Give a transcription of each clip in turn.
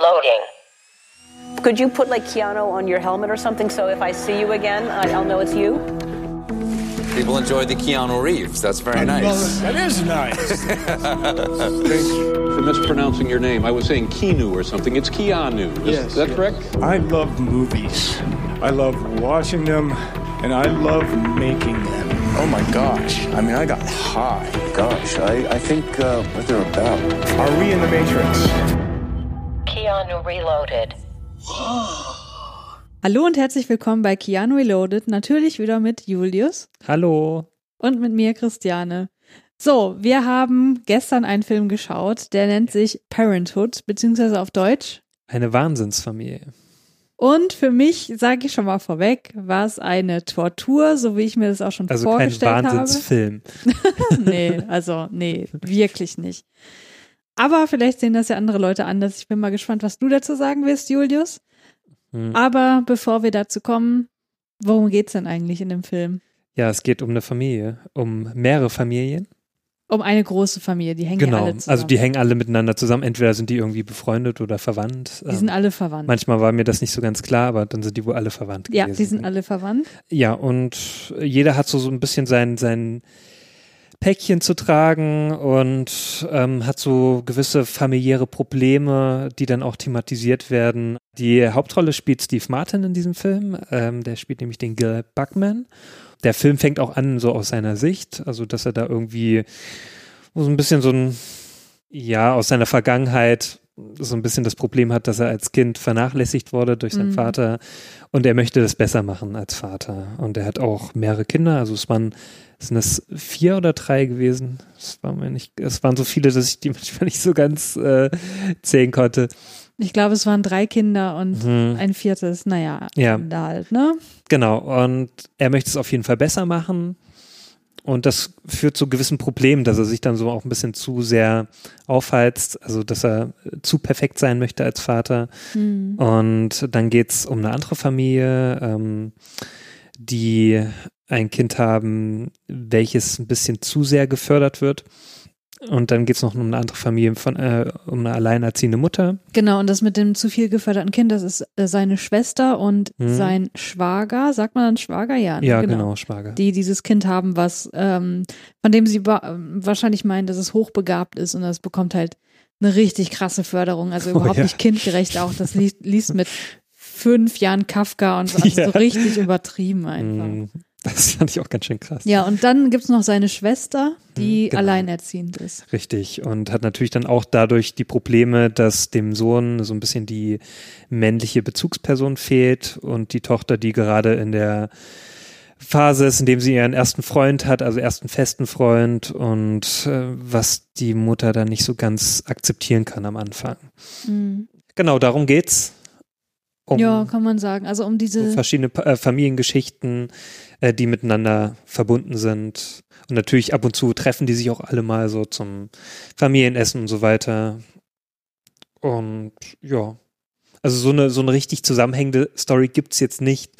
Loading. Could you put like Keanu on your helmet or something so if I see you again, I'll know it's you? People enjoy the Keanu Reeves. That's very nice. That is nice. Thank you. For mispronouncing your name, I was saying Keanu or something. It's Keanu. Is, Yes, is that yes. correct? I love movies. I love watching them, and I love making them. Oh my gosh. I mean, I got high. Gosh, I, I think uh, what they're about. Are we in the Matrix? Keanu Reloaded. Hallo und herzlich willkommen bei Keanu Reloaded. Natürlich wieder mit Julius Hallo. und mit mir Christiane. So, wir haben gestern einen Film geschaut, der nennt sich Parenthood, beziehungsweise auf Deutsch. Eine Wahnsinnsfamilie. Und für mich, sage ich schon mal vorweg, war es eine Tortur, so wie ich mir das auch schon Also kein vorgestellt habe. Wahnsinnsfilm. nee, also nee, wirklich nicht. Aber vielleicht sehen das ja andere Leute anders. Ich bin mal gespannt, was du dazu sagen wirst, Julius. Hm. Aber bevor wir dazu kommen, worum geht's denn eigentlich in dem Film? Ja, es geht um eine Familie, um mehrere Familien. Um eine große Familie, die hängen Genau. alle zusammen. Also die hängen alle miteinander zusammen. Entweder sind die irgendwie befreundet oder verwandt. Die sind Ähm, alle verwandt. Manchmal war mir das nicht so ganz klar, aber dann sind die wohl alle verwandt ja, gewesen. die sind alle verwandt. Ja, und jeder hat so, so ein bisschen sein, sein Päckchen zu tragen und ähm, hat so gewisse familiäre Probleme, die dann auch thematisiert werden. Die Hauptrolle spielt Steve Martin in diesem Film. Ähm, der spielt nämlich den Gil Buckman. Der Film fängt auch an so aus seiner Sicht, also dass er da irgendwie so ein bisschen so ein, ja, aus seiner Vergangenheit so ein bisschen das Problem hat, dass er als Kind vernachlässigt wurde durch seinen Mhm. Vater und er möchte das besser machen als Vater. Und er hat auch mehrere Kinder, also es waren, sind das vier oder drei gewesen? Es waren, mir nicht, es waren so viele, dass ich die manchmal nicht so ganz äh, zählen konnte. Ich glaube, es waren drei Kinder und Mhm. ein viertes, naja, Ja. da halt, ne? Genau, und er möchte es auf jeden Fall besser machen. Und das führt zu gewissen Problemen, dass er sich dann so auch ein bisschen zu sehr aufheizt, also dass er zu perfekt sein möchte als Vater. Hm. Und dann geht's um eine andere Familie, ähm, die ein Kind haben, welches ein bisschen zu sehr gefördert wird. Und dann geht's noch um eine andere Familie, von, äh, um eine alleinerziehende Mutter. Genau, und das mit dem zu viel geförderten Kind, das ist äh, seine Schwester und Mhm. sein Schwager. Sagt man dann Schwager? Ja, ne? Ja, genau, Schwager. Die dieses Kind haben, was, ähm, von dem sie ähm, wahrscheinlich meinen, dass es hochbegabt ist und das bekommt halt eine richtig krasse Förderung. Also Oh, überhaupt ja. nicht kindgerecht auch. Das liest, liest mit fünf Jahren Kafka und so, also Ja. so richtig übertrieben einfach. Mm, Das fand ich auch ganz schön krass. Ja, und dann gibt's noch seine Schwester, die Mhm, genau. alleinerziehend ist. Richtig. Und hat natürlich dann auch dadurch die Probleme, dass dem Sohn so ein bisschen die männliche Bezugsperson fehlt und die Tochter, die gerade in der Phase ist, in dem sie ihren ersten Freund hat, also ersten festen Freund und äh, was die Mutter dann nicht so ganz akzeptieren kann am Anfang. Mhm. Genau, darum geht's. Um ja, kann man sagen. Also um so diese, verschiedene Pa- äh, Familiengeschichten, äh, die miteinander verbunden sind. Und natürlich ab und zu treffen die sich auch alle mal so zum Familienessen und so weiter. Und ja, also so eine, so eine richtig zusammenhängende Story gibt's jetzt nicht.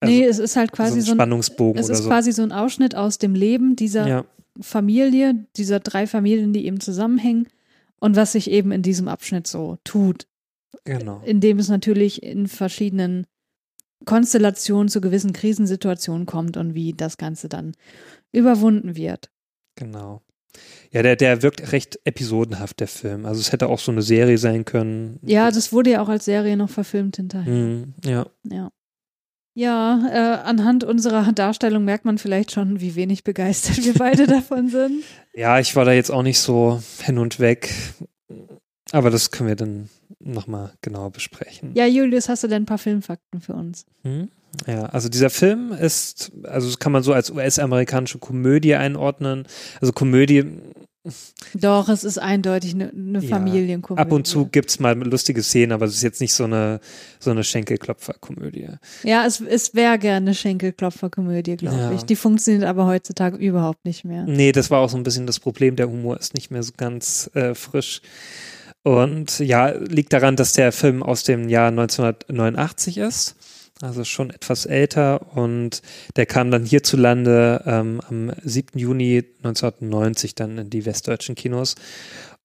Also nee, es ist halt quasi so so ein ein, Spannungsbogen es oder ist so. quasi so ein Ausschnitt aus dem Leben dieser ja, Familie, dieser drei Familien, die eben zusammenhängen und was sich eben in diesem Abschnitt so tut. genau. Indem es natürlich in verschiedenen Konstellationen zu gewissen Krisensituationen kommt und wie das Ganze dann überwunden wird. Genau. Ja, der, der wirkt recht episodenhaft, der Film. Also es hätte auch so eine Serie sein können. Ja, das wurde ja auch als Serie noch verfilmt hinterher. Hm, ja. Ja. Ja, äh, anhand unserer Darstellung merkt man vielleicht schon, wie wenig begeistert wir beide davon sind. Ja, ich war da jetzt auch nicht so hin und weg. Aber das können wir dann nochmal genauer besprechen. Ja, Julius, hast du denn ein paar Filmfakten für uns? Hm? Ja, also dieser Film ist, also das kann man so als US-amerikanische Komödie einordnen. Also Komödie, Doch, es ist eindeutig eine, eine Ja, Familienkomödie. ab und zu gibt's mal lustige Szenen, aber es ist jetzt nicht so eine, so eine Schenkelklopfer-Komödie. Ja, es, es wäre gerne eine Schenkelklopfer-Komödie, glaube Ja. ich. Die funktioniert aber heutzutage überhaupt nicht mehr. Nee, das war auch so ein bisschen das Problem. Der Humor ist nicht mehr so ganz äh, frisch. Und ja, liegt daran, dass der Film aus dem Jahr 1989 ist. Also schon etwas älter und der kam dann hierzulande ähm, am 7. Juni 1990 dann in die westdeutschen Kinos.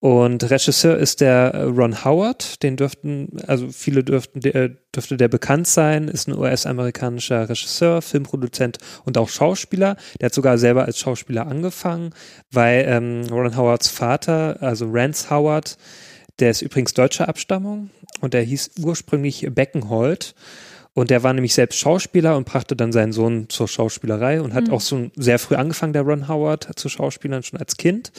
Und Regisseur ist der äh, Ron Howard, den dürften, also viele dürften, der, dürfte der bekannt sein, ist ein US-amerikanischer Regisseur, Filmproduzent und auch Schauspieler. Der hat sogar selber als Schauspieler angefangen, weil ähm, Ron Howards Vater, also Rance Howard, der ist übrigens deutscher Abstammung und der hieß ursprünglich Beckenhold. Und der war nämlich selbst Schauspieler und brachte dann seinen Sohn zur Schauspielerei und hat Mhm. auch so sehr früh angefangen, der Ron Howard, zu Schauspielern schon als Kind.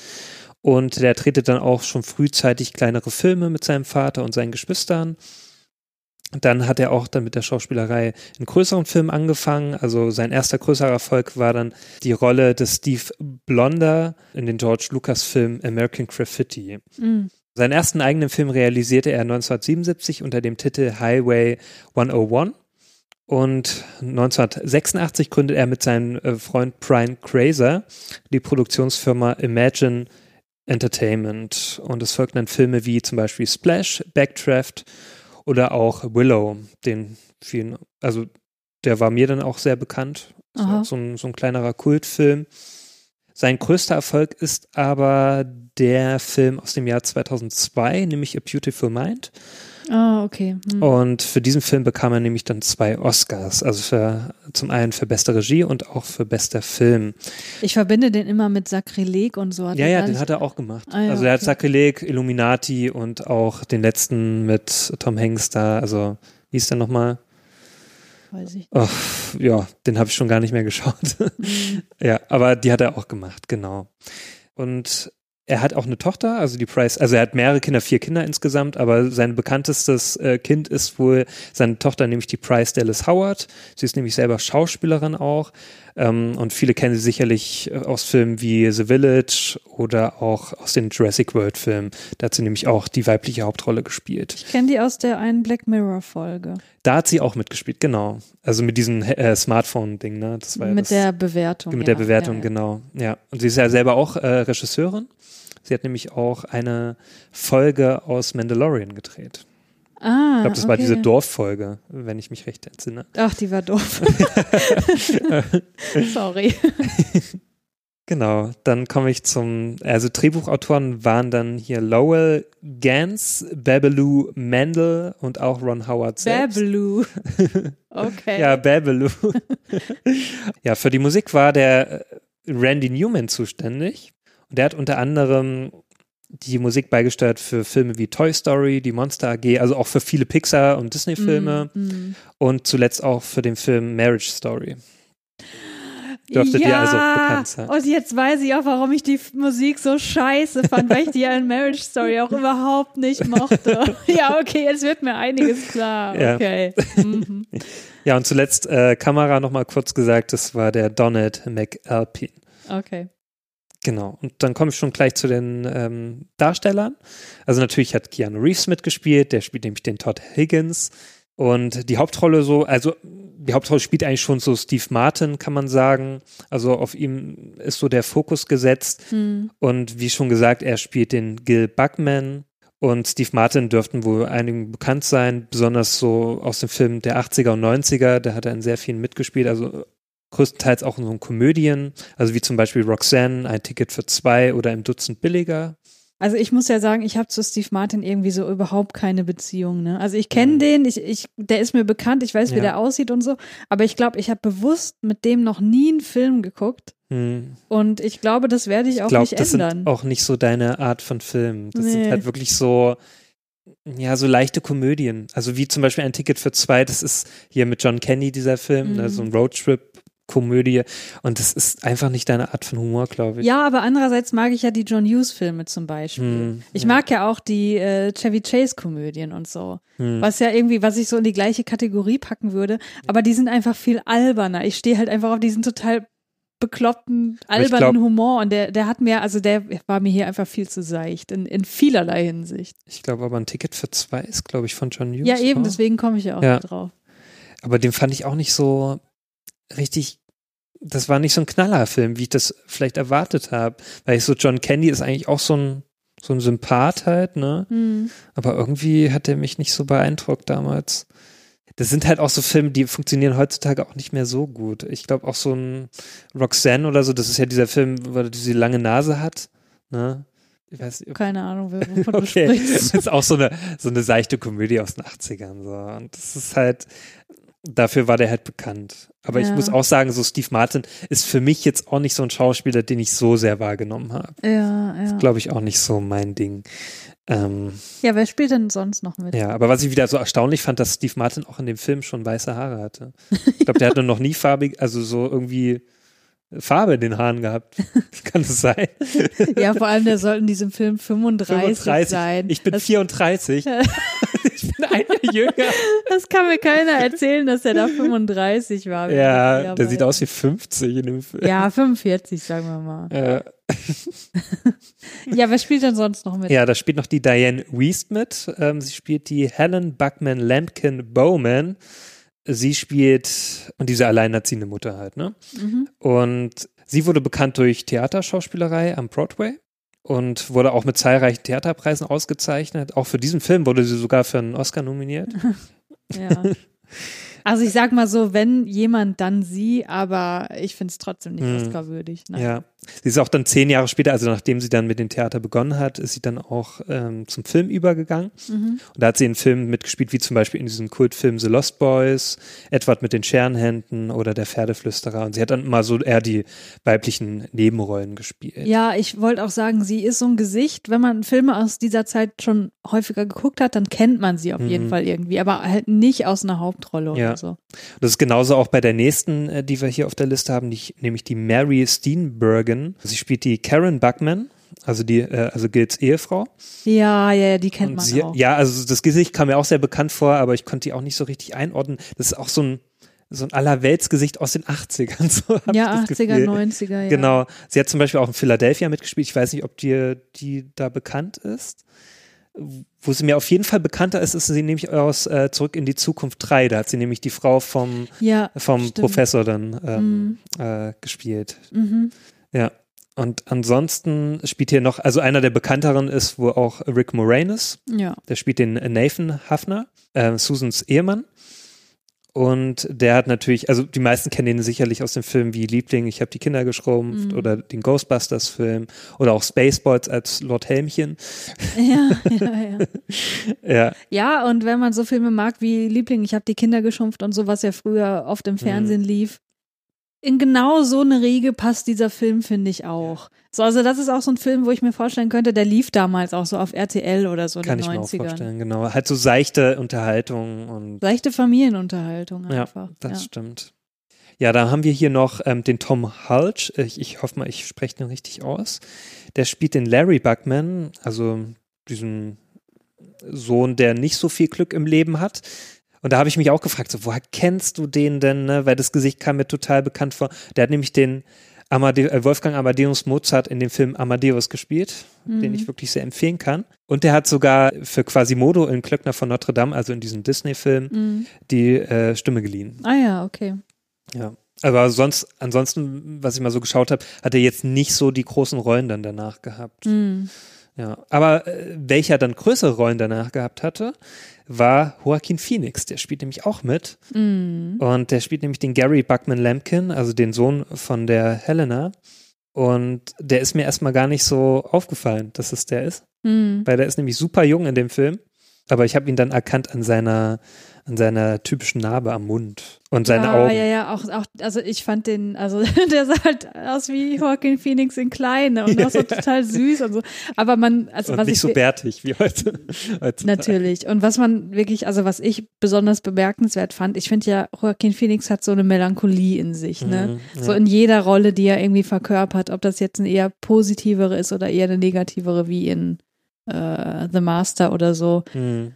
Und der drehte dann auch schon frühzeitig kleinere Filme mit seinem Vater und seinen Geschwistern. Dann hat er auch dann mit der Schauspielerei in größeren Filmen angefangen. Also sein erster größerer Erfolg war dann die Rolle des Steve Blonder in den George Lucas Film American Graffiti. Mm. Seinen ersten eigenen Film realisierte er 1977 unter dem Titel Highway 101. Und 1986 gründet er mit seinem äh, Freund Brian Grazer die Produktionsfirma Imagine Entertainment. Und es folgten dann Filme wie zum Beispiel Splash, Backdraft oder auch Willow, den vielen, also der war mir dann auch sehr bekannt. Auch So, ein, so ein kleinerer Kultfilm. Sein größter Erfolg ist aber der Film aus dem Jahr 2002, nämlich A Beautiful Mind. Ah, okay. Hm. Und für diesen Film bekam er nämlich dann zwei Oscars. Also für, zum einen für beste Regie und auch für bester Film. Ich verbinde den immer mit Sakrileg und so. Hat Ja, ja, den hat er auch gemacht. Ah, ja, also er hat okay. Sakrileg, Illuminati und auch den letzten mit Tom Hanks da. Also wie ist der nochmal? Weiß ich. Oh, ja, den habe ich schon gar nicht mehr geschaut. Mhm. ja, aber die hat er auch gemacht, genau. Und er hat auch eine Tochter, also die Price, also er hat mehrere Kinder, vier Kinder insgesamt, aber sein bekanntestes äh, Kind ist wohl seine Tochter, nämlich die Price Dallas Howard. Sie ist nämlich selber Schauspielerin auch. Ähm, und viele kennen sie sicherlich äh, aus Filmen wie The Village oder auch aus den Jurassic World Filmen. Da hat sie nämlich auch die weibliche Hauptrolle gespielt. Ich kenne die aus der einen Black Mirror Folge. Da hat sie auch mitgespielt, genau. Also mit diesem äh, Smartphone-Ding, ne? Das war ja mit das, der Bewertung. mit ja. der Bewertung, ja, ja. genau. Ja. Und sie ist ja selber auch äh, Regisseurin. Sie hat nämlich auch eine Folge aus Mandalorian gedreht. Ah, Ich glaube, das war okay. diese Dorffolge, wenn ich mich recht entsinne. Ach, die war doof. Sorry. Genau, dann komme ich zum, also Drehbuchautoren waren dann hier Lowell Gans, Babaloo Mandel und auch Ron Howard selbst. Bablu. Okay. Ja, Babaloo. ja, für die Musik war der äh, Randy Newman zuständig. Und der hat unter anderem die Musik beigesteuert für Filme wie Toy Story, die Monster AG, also auch für viele Pixar- und Disney-Filme Mm, mm. und zuletzt auch für den Film Marriage Story. Dürfte dir also bekannt sein. Und jetzt weiß ich auch, warum ich die Musik so scheiße fand, weil ich die ja in Marriage Story auch überhaupt nicht mochte. ja, okay, jetzt wird mir einiges klar. Ja. Okay. Mhm. Ja, und zuletzt äh, Kamera nochmal kurz gesagt, das war der Donald McAlpine. Okay. Genau. Und dann komme ich schon gleich zu den ähm, Darstellern. Also natürlich hat Keanu Reeves mitgespielt, der spielt nämlich den Todd Higgins. Und die Hauptrolle so, also die Hauptrolle spielt eigentlich schon so Steve Martin, kann man sagen. Also auf ihm ist so der Fokus gesetzt. Hm. Und wie schon gesagt, er spielt den Gil Buckman. Und Steve Martin dürften wohl einigen bekannt sein, besonders so aus den Filmen der 80er und 90er. Da hat er in sehr vielen mitgespielt. Also größtenteils auch in so Komödien, also wie zum Beispiel Roxanne, ein Ticket für zwei oder im Dutzend billiger. Also ich muss ja sagen, ich habe zu Steve Martin irgendwie so überhaupt keine Beziehung. Ne? Also ich kenne den, ich, ich, der ist mir bekannt, ich weiß, wie Ja. der aussieht und so, aber ich glaube, ich habe bewusst mit dem noch nie einen Film geguckt Hm. und ich glaube, das werde ich auch Ich glaube, nicht das ändern. sind auch nicht so deine Art von Film. Das sind Nee. halt wirklich so, ja, so leichte Komödien. Also wie zum Beispiel ein Ticket für zwei, das ist hier mit John Kenny dieser Film, Mhm. ne, so ein Roadtrip-Komödie. Und das ist einfach nicht deine Art von Humor, glaube ich. Ja, aber andererseits mag ich ja die John Hughes Filme zum Beispiel. Hm, Ich ja. mag ja auch die äh, Chevy Chase Komödien und so. Hm. Was ja irgendwie, was ich so in die gleiche Kategorie packen würde. Aber die sind einfach viel alberner. Ich stehe halt einfach auf diesen total bekloppten, albernen glaub- Humor. Und der, der hat mir, also der war mir hier einfach viel zu seicht. In, in vielerlei Hinsicht. Ich glaube aber ein Ticket für zwei ist, glaube ich, von John Hughes. Ja, eben, oder? deswegen komme ich ja auch Ja. drauf. Aber den fand ich auch nicht so richtig. Das war nicht so ein Knallerfilm, wie ich das vielleicht erwartet habe. Weil ich so, John Candy ist eigentlich auch so ein, so ein Sympath halt, ne? Hm. Aber irgendwie hat er mich nicht so beeindruckt damals. Das sind halt auch so Filme, die funktionieren heutzutage auch nicht mehr so gut. Ich glaube auch so ein Roxanne oder so, das ist ja dieser Film, wo er diese lange Nase hat, ne? Ich weiß Keine Ahnung, wovon Okay, du das sprichst. ist auch so eine, so eine seichte Komödie aus den 80ern. So. Und das ist halt, dafür war der halt bekannt. Aber ich Ja. muss auch sagen, so Steve Martin ist für mich jetzt auch nicht so ein Schauspieler, den ich so sehr wahrgenommen habe. Ja, ja. Glaube ich auch nicht so mein Ding. Ähm, Ja, wer spielt denn sonst noch mit? ja, aber was ich wieder so erstaunlich fand, dass Steve Martin auch in dem Film schon weiße Haare hatte. Ich glaube, der hatte noch nie farbig, also so irgendwie Farbe in den Haaren gehabt. Kann das sein? Ja, vor allem, der soll in diesem Film 35, sein. Ich bin das, 34. ich bin ein Jahr jünger. das kann mir keiner erzählen, dass er da 35 war. Ja, der sieht aber- aus wie 50 in dem Film. Ja, 45, sagen wir mal. Äh, Ja, wer spielt denn sonst noch mit? ja, da spielt noch die Diane Wiest mit. Ähm, sie spielt die Helen Buckman Lampkin Bowman. Sie spielt und diese alleinerziehende Mutter halt, ne? Mhm. Und sie wurde bekannt durch Theaterschauspielerei am Broadway und wurde auch mit zahlreichen Theaterpreisen ausgezeichnet. Auch für diesen Film wurde sie sogar für einen Oscar nominiert. Ja. Also ich sag mal so, wenn jemand, dann sie, aber ich finde es trotzdem nicht Mhm. Oscar-würdig. Nein. Ja. Sie ist auch dann zehn Jahre später, also nachdem sie dann mit dem Theater begonnen hat, ist sie dann auch ähm, zum Film übergegangen. Mhm. Und da hat sie in Filmen mitgespielt, wie zum Beispiel in diesem Kultfilm The Lost Boys, Edward mit den Scherenhänden oder Der Pferdeflüsterer. Und sie hat dann immer so eher die weiblichen Nebenrollen gespielt. Ja, ich wollte auch sagen, sie ist so ein Gesicht, wenn man Filme aus dieser Zeit schon häufiger geguckt hat, dann kennt man sie auf jeden Mhm. Fall irgendwie, aber halt nicht aus einer Hauptrolle Ja. oder so. Das ist genauso auch bei der nächsten, äh, die wir hier auf der Liste haben, die, nämlich die Mary Steenburgen. Sie spielt die Karen Buckman, also die, äh, also Gils Ehefrau. Ja, ja, ja, die kennt Und man sie, auch. Ja, also das Gesicht kam mir auch sehr bekannt vor, aber ich konnte die auch nicht so richtig einordnen. Das ist auch so ein, so ein Allerweltsgesicht aus den 80ern. So Ja, ich das 80er, Gefühl. 90er, ja. Genau. Sie hat zum Beispiel auch in Philadelphia mitgespielt. Ich weiß nicht, ob dir die da bekannt ist. Wo sie mir auf jeden Fall bekannter ist, ist sie nämlich aus äh, Zurück in die Zukunft 3. Da hat sie nämlich die Frau vom, Ja, vom stimmt. Professor dann ähm, äh, gespielt. Mhm. Ja. Und ansonsten spielt hier noch, also einer der bekannteren ist wohl auch Rick Moranis. Ja. Der spielt den Nathan Hafner, äh, Susans Ehemann. Und der hat natürlich, also die meisten kennen ihn sicherlich aus dem Film wie Liebling, ich habe die Kinder geschrumpft Mhm. oder den Ghostbusters-Film oder auch Spaceballs als Lord Helmchen. Ja, ja, ja. Ja, Ja, und wenn man so Filme mag wie Liebling, ich habe die Kinder geschumpft und so, was ja früher oft im Fernsehen Mhm. lief, in genau so eine Riege passt dieser Film, finde ich auch. So, also das ist auch so ein Film, wo ich mir vorstellen könnte, der lief damals auch so auf RTL oder so in kann den ich mir auch 90ern. vorstellen, genau. Halt so seichte Unterhaltung und Leichte Familienunterhaltung ja, einfach. das ja. stimmt. Ja, da haben wir hier noch ähm, den Tom Hulch. Ich, ich hoffe mal, ich spreche den richtig aus. Der spielt den Larry Buckman, also diesen Sohn, der nicht so viel Glück im Leben hat. Und da habe ich mich auch gefragt, so, woher kennst du den denn? Ne? Weil das Gesicht kam mir total bekannt vor. Der hat nämlich den Amade äh, Wolfgang Amadeus Mozart in dem Film Amadeus gespielt, den Mhm. ich wirklich sehr empfehlen kann. Und der hat sogar für Quasimodo in Klöckner von Notre Dame, also in diesem Disney-Film, Mhm. die äh, Stimme geliehen. Ah ja, okay. Ja. Aber sonst, ansonsten, was ich mal so geschaut habe, hat er jetzt nicht so die großen Rollen dann danach gehabt. Mhm. Ja. Aber äh, welcher dann größere Rollen danach gehabt hatte, war Joaquin Phoenix. Der spielt nämlich auch mit. Mhm. Und der spielt nämlich den Gary Buckman Lampkin, also den Sohn von der Helena. Und der ist mir erstmal gar nicht so aufgefallen, dass es der ist. Mhm. Weil der ist nämlich super jung in dem Film. Aber ich habe ihn dann erkannt an seiner, an seiner typischen Narbe am Mund und seine ja, Augen. Ja, ja, auch, auch, also ich fand den, also der sah halt aus wie Joaquin Phoenix in Kleine und auch so total süß und so. Aber man, also und was nicht ich so bärtig wie heute. heutzutage. Natürlich. Und was man wirklich, also was ich besonders bemerkenswert fand, ich finde ja, Joaquin Phoenix hat so eine Melancholie in sich, ne? Mhm, So in jeder Rolle, die er irgendwie verkörpert, ob das jetzt eine eher positivere ist oder eher eine negativere, wie in äh, The Master oder so. Mhm.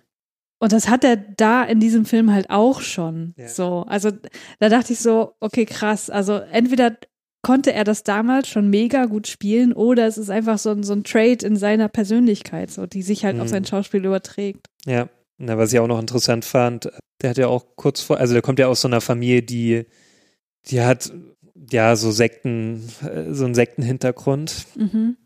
Und das hat er da in diesem Film halt auch schon. Ja. So, also da dachte ich so, okay, krass. Also entweder konnte er das damals schon mega gut spielen oder es ist einfach so ein, so ein Trait in seiner Persönlichkeit, so, die sich halt auf Mhm. sein Schauspiel überträgt. Ja, na, was ich auch noch interessant fand, der hat ja auch kurz vor, also der kommt ja aus so einer Familie, die, die hat ja so Sekten, äh, so einen Sektenhintergrund. Mhm.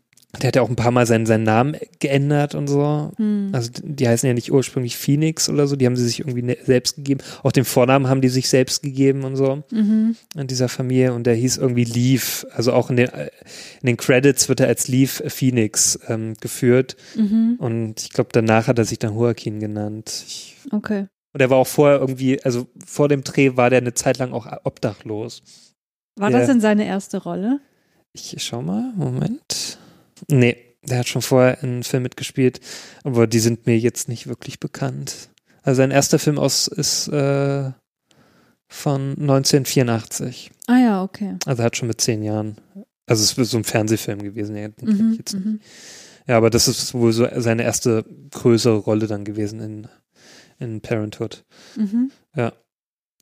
Der hat ja auch ein paar Mal seinen, seinen Namen geändert und so. Hm. Also die heißen ja nicht ursprünglich Phoenix oder so, die haben sie sich irgendwie ne- selbst gegeben. Auch den Vornamen haben die sich selbst gegeben und so Mhm. in dieser Familie und der hieß irgendwie Leaf. Also auch in den, in den Credits wird er als Leaf Phoenix ähm, geführt. Mhm. Und ich glaube, danach hat er sich dann Joaquin genannt. Ich, Okay. und er war auch vorher irgendwie, also vor dem Dreh war der eine Zeit lang auch obdachlos. War Ja. das denn seine erste Rolle? Ich schau mal, Moment. Nee, der hat schon vorher in einem Film mitgespielt, aber die sind mir jetzt nicht wirklich bekannt. Also sein erster Film aus ist äh, von 1984. Ah ja, okay. Also er hat schon mit zehn Jahren. Also es ist so ein Fernsehfilm gewesen, ja, den kenn Mhm, ich jetzt nicht. mhm. Ja, aber das ist wohl so seine erste größere Rolle dann gewesen in, in Parenthood. Mhm.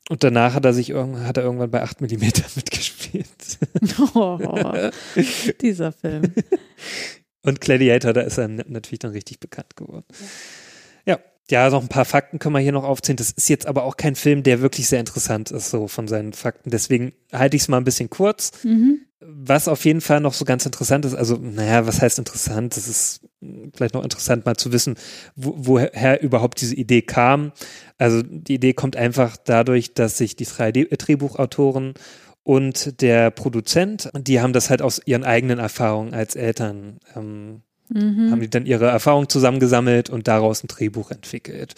Und danach hat er sich irgend, hat er irgendwann bei 8 mm mitgespielt. Oh, dieser Film. Und Gladiator, da ist er natürlich dann richtig bekannt geworden. Ja. Ja, noch ein paar Fakten können wir hier noch aufzählen. Das ist jetzt aber auch kein Film, der wirklich sehr interessant ist, so von seinen Fakten. Deswegen halte ich es mal ein bisschen kurz. Mhm. Was auf jeden Fall noch so ganz interessant ist, also, naja, was heißt interessant? Das ist vielleicht noch interessant mal zu wissen, wo, woher überhaupt diese Idee kam. Also, die Idee kommt einfach dadurch, dass sich die drei Drehbuchautoren und der Produzent, die haben das halt aus ihren eigenen Erfahrungen als Eltern, ähm, Mhm. haben die dann ihre Erfahrungen zusammengesammelt und daraus ein Drehbuch entwickelt.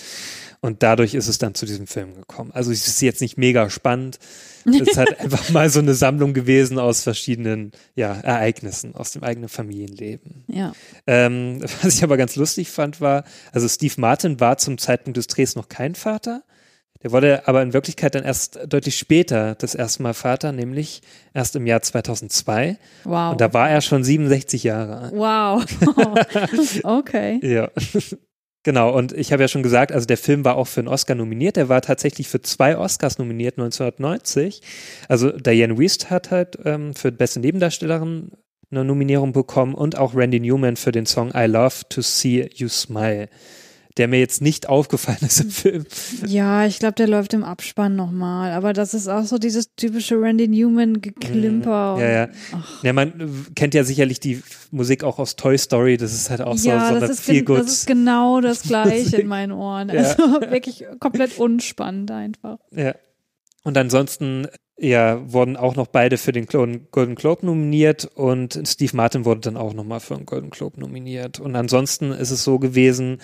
Und dadurch ist es dann zu diesem Film gekommen. Also es ist jetzt nicht mega spannend. Es ist halt einfach mal so eine Sammlung gewesen aus verschiedenen ja, Ereignissen aus dem eigenen Familienleben. Ja. Ähm, was ich aber ganz lustig fand, war, also Steve Martin war zum Zeitpunkt des Drehs noch kein Vater. Der wurde aber in Wirklichkeit dann erst deutlich später das erste Mal Vater, nämlich erst im Jahr 2002. Wow. Und da war er schon 67 Jahre alt. wow. okay. Ja. Genau, und ich habe ja schon gesagt, also der Film war auch für einen Oscar nominiert. Der war tatsächlich für zwei Oscars nominiert 1990. Also Diane Wiest hat halt ähm, für beste Nebendarstellerin eine Nominierung bekommen und auch Randy Newman für den Song I Love to See You Smile, der mir jetzt nicht aufgefallen ist im Film. Ja, ich glaube, der läuft im Abspann nochmal. Aber das ist auch so dieses typische Randy Newman-Geklimper. Mhm. Ja, ja. Ja, man kennt ja sicherlich die Musik auch aus Toy Story. Das ist halt auch so, ja, so das, eine ist viel gen- das gut. ist genau das Gleiche in meinen Ohren. Ja. Also wirklich komplett unspannend einfach. Ja. Und ansonsten ja, wurden auch noch beide für den Golden Globe nominiert und Steve Martin wurde dann auch nochmal für den Golden Globe nominiert. Und ansonsten ist es so gewesen,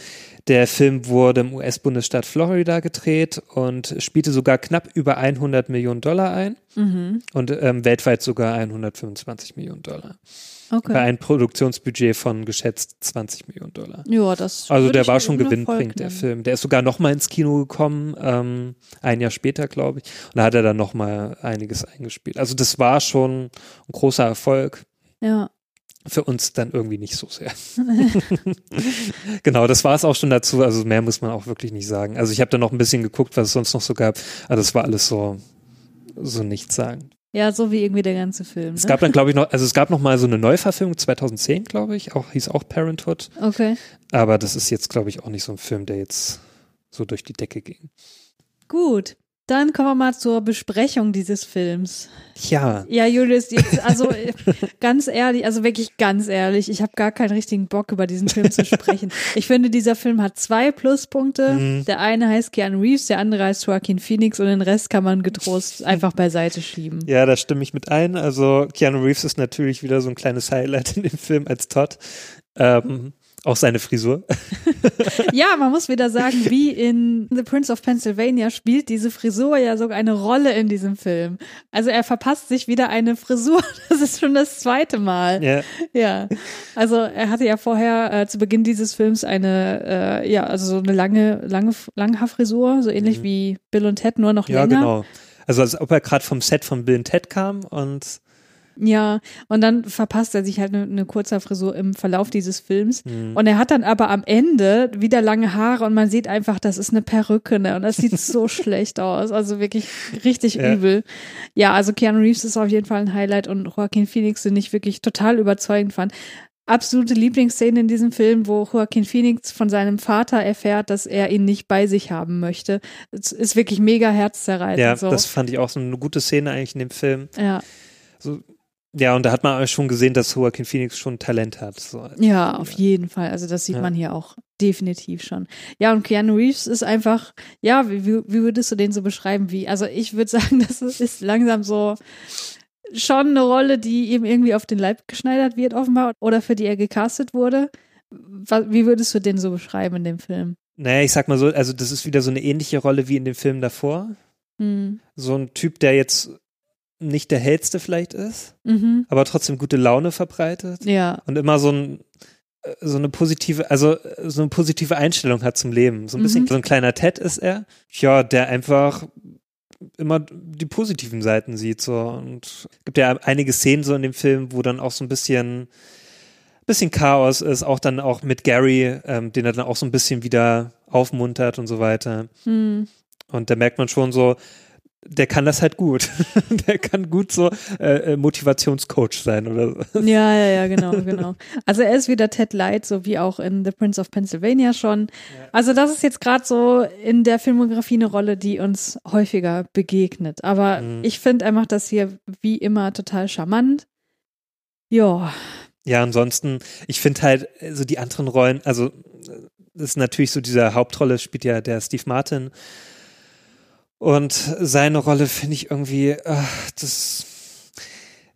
der Film wurde im US-Bundesstaat Florida gedreht und spielte sogar knapp über 100 Millionen Dollar ein Mhm. und ähm, weltweit sogar 125 Millionen Dollar. Bei Okay. einem Produktionsbudget von geschätzt 20 Millionen Dollar. Ja, das Also der war schon gewinnbringend, der. Film. Der ist sogar nochmal ins Kino gekommen, ähm, ein Jahr später, glaube ich. Und da hat er dann nochmal einiges eingespielt. Also das war schon ein großer Erfolg. Ja. Für uns dann irgendwie nicht so sehr. genau, das war es auch schon dazu. Also mehr muss man auch wirklich nicht sagen. Also ich habe da noch ein bisschen geguckt, was es sonst noch so gab. Aber das war alles so, so nichts sagen. Ja, so wie irgendwie der ganze Film. Es Ne? gab dann, glaube ich, noch, also es gab noch mal so eine Neuverfilmung 2010, glaube ich, auch hieß auch Parenthood. Okay. Aber das ist jetzt, glaube ich, auch nicht so ein Film, der jetzt so durch die Decke ging. Gut. Dann kommen wir mal zur Besprechung dieses Films. Ja, Ja, Julius, jetzt, also äh, ganz ehrlich, also wirklich ganz ehrlich, ich habe gar keinen richtigen Bock, über diesen Film zu sprechen. Ich finde, dieser Film hat zwei Pluspunkte. Mhm. Der eine heißt Keanu Reeves, der andere heißt Joaquin Phoenix und den Rest kann man getrost einfach beiseite schieben. ja, da stimme ich mit ein. Also Keanu Reeves ist natürlich wieder so ein kleines Highlight in dem Film als Todd. Ähm, auch seine Frisur. Ja, man muss wieder sagen, wie in The Prince of Pennsylvania spielt diese Frisur ja sogar eine Rolle in diesem Film. Also er verpasst sich wieder eine Frisur. Das ist schon das zweite Mal. Ja, Ja, also er hatte ja vorher äh, zu Beginn dieses Films eine, äh, ja, also so eine lange, lange, Langhaarfrisur, so ähnlich wie Bill und Ted, nur noch Mhm. ja länger. genau. Also als ob er gerade vom Set von Bill und Ted kam und Ja, und dann verpasst er sich halt eine, eine kurze Frisur im Verlauf dieses Films. Mhm. Und er hat dann aber am Ende wieder lange Haare und man sieht einfach, das ist eine Perücke, ne? Und das sieht so schlecht aus. Also wirklich richtig Ja. übel. Ja, also Keanu Reeves ist auf jeden Fall ein Highlight und Joaquin Phoenix, den ich wirklich total überzeugend fand. Absolute Lieblingsszene in diesem Film, wo Joaquin Phoenix von seinem Vater erfährt, dass er ihn nicht bei sich haben möchte. Es ist wirklich mega herzzerreißend. ja, so. das fand ich auch so eine gute Szene eigentlich in dem Film. ja. So, Ja, und da hat man schon gesehen, dass Joaquin Phoenix schon Talent hat. So. Ja, auf jeden Fall. Also das sieht Ja. man hier auch definitiv schon. Ja, und Keanu Reeves ist einfach, ja, wie, wie, würdest du den so beschreiben? Wie, also ich würde sagen, das ist langsam so schon eine Rolle, die ihm irgendwie auf den Leib geschneidert wird, offenbar, oder für die er gecastet wurde. Wie würdest du den so beschreiben in dem Film? Naja, ich sag mal so, also das ist wieder so eine ähnliche Rolle wie in dem Film davor. Hm. So ein Typ, der jetzt nicht der hellste vielleicht ist, Mhm. aber trotzdem gute Laune verbreitet Ja, und immer so ein äh, so eine positive, also äh, so eine positive Einstellung hat zum Leben. So ein bisschen Mhm. so ein kleiner Ted ist er. Ja, der einfach immer die positiven Seiten sieht so und gibt ja einige Szenen so in dem Film, wo dann auch so ein bisschen bisschen Chaos ist, auch dann auch mit Gary, ähm, den er dann auch so ein bisschen wieder aufmuntert und so weiter. hm. Und da merkt man schon so, der kann das halt gut. der kann gut so äh, äh, Motivationscoach sein oder so. Ja, ja, ja, genau, genau. Also er ist wieder Ted Light, so wie auch in The Prince of Pennsylvania schon. Also das ist jetzt gerade so in der Filmografie eine Rolle, die uns häufiger begegnet. Aber Mhm. ich finde, er macht das hier wie immer total charmant. Ja, Ja, ansonsten, ich finde halt äh, so die anderen Rollen, also äh, das ist natürlich so dieser Hauptrolle spielt ja der Steve Martin. Und seine Rolle finde ich irgendwie, ach, das,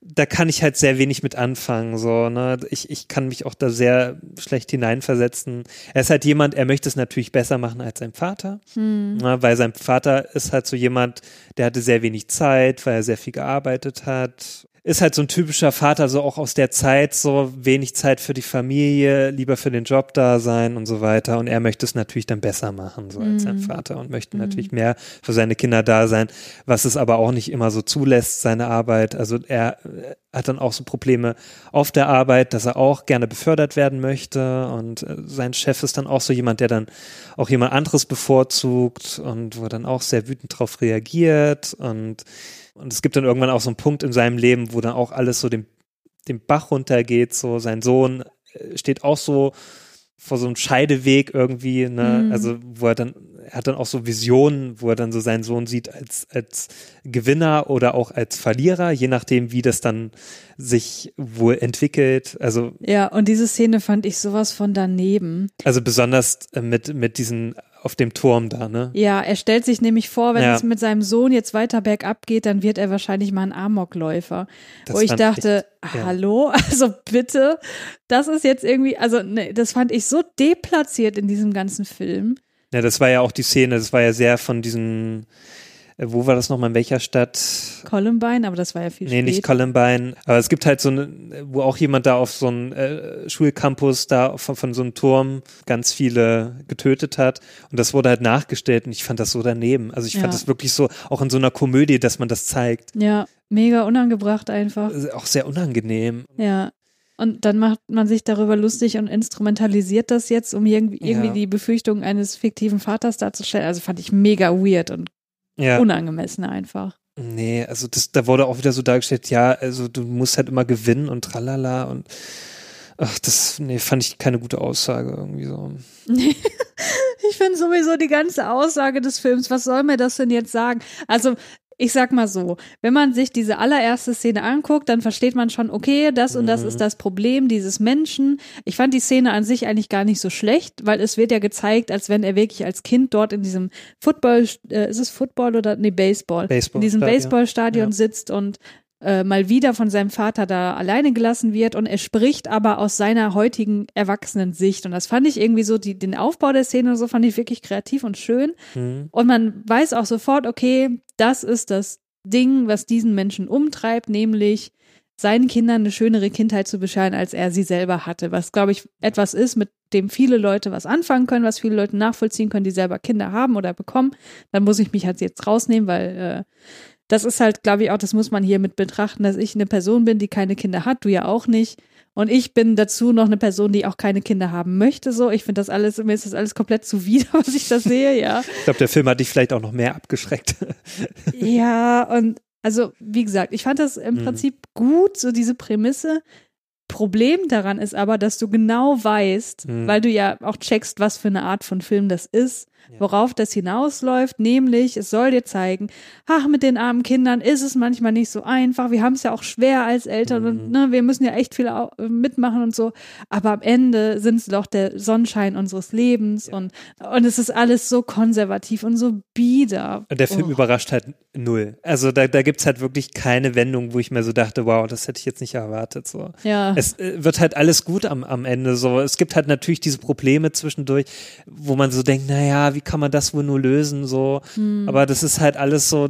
da kann ich halt sehr wenig mit anfangen, so, ne. Ich, ich kann mich auch da sehr schlecht hineinversetzen. Er ist halt jemand, er möchte es natürlich besser machen als sein Vater. hm. Na, weil sein Vater ist halt so jemand, der hatte sehr wenig Zeit, weil er sehr viel gearbeitet hat. Ist halt so ein typischer Vater, so auch aus der Zeit, so wenig Zeit für die Familie, lieber für den Job da sein und so weiter. Und er möchte es natürlich dann besser machen, so als sein Mhm. Vater und möchte natürlich mehr für seine Kinder da sein, was es aber auch nicht immer so zulässt, seine Arbeit. Also er äh, hat dann auch so Probleme auf der Arbeit, dass er auch gerne befördert werden möchte und äh, sein Chef ist dann auch so jemand, der dann auch jemand anderes bevorzugt und wo er dann auch sehr wütend drauf reagiert und und es gibt dann irgendwann auch so einen Punkt in seinem Leben, wo dann auch alles so dem, dem Bach runtergeht, so sein Sohn äh, steht auch so vor so einem Scheideweg irgendwie, ne, Mhm. also wo er dann, er hat dann auch so Visionen, wo er dann so seinen Sohn sieht als, als Gewinner oder auch als Verlierer, je nachdem, wie das dann sich wohl entwickelt, also ja, und diese Szene fand ich sowas von daneben. also besonders äh, mit, mit diesen auf dem Turm da, ne? Ja, er stellt sich nämlich vor, wenn Ja. es mit seinem Sohn jetzt weiter bergab geht, dann wird er wahrscheinlich mal ein Amokläufer. Das Wo ich dachte, echt- ja. hallo, also bitte, das ist jetzt irgendwie, also ne, das fand ich so deplatziert in diesem ganzen Film. Ja, das war ja auch die Szene, das war ja sehr von diesen, äh, wo war das nochmal, in welcher Stadt? Columbine, aber das war ja viel Nee, nicht später. Columbine. Aber es gibt halt so eine, wo auch jemand da auf so einem äh, Schulcampus da von, von so einem Turm ganz viele getötet hat. Und das wurde halt nachgestellt und ich fand das so daneben. Also ich Ja. fand das wirklich so, auch in so einer Komödie, dass man das zeigt. Ja, mega unangebracht einfach. Also Auch sehr unangenehm. Ja. Und dann macht man sich darüber lustig und instrumentalisiert das jetzt, um irgendwie, irgendwie Ja. die Befürchtung eines fiktiven Vaters darzustellen. Also fand ich mega weird und Ja. unangemessen einfach. Nee, also das, da wurde auch wieder so dargestellt, ja, also du musst halt immer gewinnen und tralala und ach, das, nee, fand ich keine gute Aussage irgendwie so. Ich finde sowieso die ganze Aussage des Films, was soll mir das denn jetzt sagen? Also, ich sag mal so, wenn man sich diese allererste Szene anguckt, dann versteht man schon, okay, das und das Mhm. ist das Problem dieses Menschen. Ich fand die Szene an sich eigentlich gar nicht so schlecht, weil es wird ja gezeigt, als wenn er wirklich als Kind dort in diesem Football, äh, ist es Football oder, nee, Baseball, Baseball, in diesem Stadion. Baseballstadion Ja. sitzt und äh, mal wieder von seinem Vater da alleine gelassen wird und er spricht aber aus seiner heutigen erwachsenen Sicht und das fand ich irgendwie so, die, den Aufbau der Szene und so fand ich wirklich kreativ und schön Hm. und man weiß auch sofort, okay, das ist das Ding, was diesen Menschen umtreibt, nämlich seinen Kindern eine schönere Kindheit zu bescheren, als er sie selber hatte, was glaube ich etwas ist, mit dem viele Leute was anfangen können, was viele Leute nachvollziehen können, die selber Kinder haben oder bekommen. Dann muss ich mich halt jetzt rausnehmen, weil äh, das ist halt, glaube ich, auch, das muss man hier mit betrachten, dass ich eine Person bin, die keine Kinder hat, du ja auch nicht. Und ich bin dazu noch eine Person, die auch keine Kinder haben möchte. So, ich finde das alles, mir ist das alles komplett zuwider, was ich da sehe, ja. Ich glaube, der Film hat dich vielleicht auch noch mehr abgeschreckt. Ja, und also, wie gesagt, ich fand das im Mhm. Prinzip gut, so diese Prämisse. Problem daran ist aber, dass du genau weißt, Mhm. weil du ja auch checkst, was für eine Art von Film das ist, worauf das hinausläuft, nämlich es soll dir zeigen, ach, mit den armen Kindern ist es manchmal nicht so einfach, wir haben es ja auch schwer als Eltern Mhm. und ne, wir müssen ja echt viel au- mitmachen und so, aber am Ende sind es doch der Sonnenschein unseres Lebens und, und es ist alles so konservativ und so bieder. Und der Film Oh. überrascht halt null. Also da, da gibt's halt wirklich keine Wendung, wo ich mir so dachte, wow, das hätte ich jetzt nicht erwartet. So. Ja. Es äh, wird halt alles gut am, am Ende. So. Es gibt halt natürlich diese Probleme zwischendurch, wo man so denkt, naja, wie kann man das wohl nur lösen? So. Hm. Aber das ist halt alles so,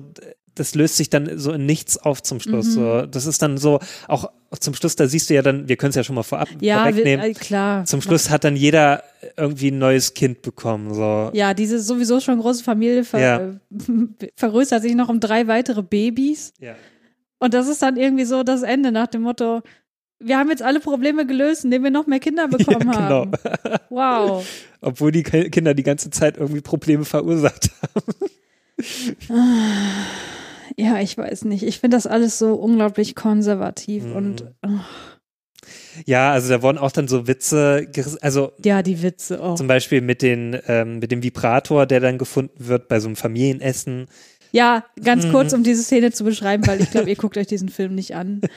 das löst sich dann so in nichts auf zum Schluss. Mhm. So. Das ist dann so, auch zum Schluss, da siehst du ja dann, wir können es ja schon mal vorab Ja, vorwegnehmen. äh, klar. Zum Schluss hat dann jeder irgendwie ein neues Kind bekommen. So. Ja, diese sowieso schon große Familie ver Ja. äh, vergrößert sich noch um drei weitere Babys. Ja. Und das ist dann irgendwie so das Ende nach dem Motto, wir haben jetzt alle Probleme gelöst, indem wir noch mehr Kinder bekommen Ja, genau. haben. Wow. Obwohl die Ki- Kinder die ganze Zeit irgendwie Probleme verursacht haben. Ja, ich weiß nicht. Ich finde das alles so unglaublich konservativ Mhm. und oh, Ja, also da wurden auch dann so Witze gerissen. Also ja, die Witze. Oh. zum Beispiel mit, den, ähm, mit dem Vibrator, der dann gefunden wird bei so einem Familienessen. Ja, ganz Mhm. kurz, um diese Szene zu beschreiben, weil ich glaube, ihr guckt euch diesen Film nicht an.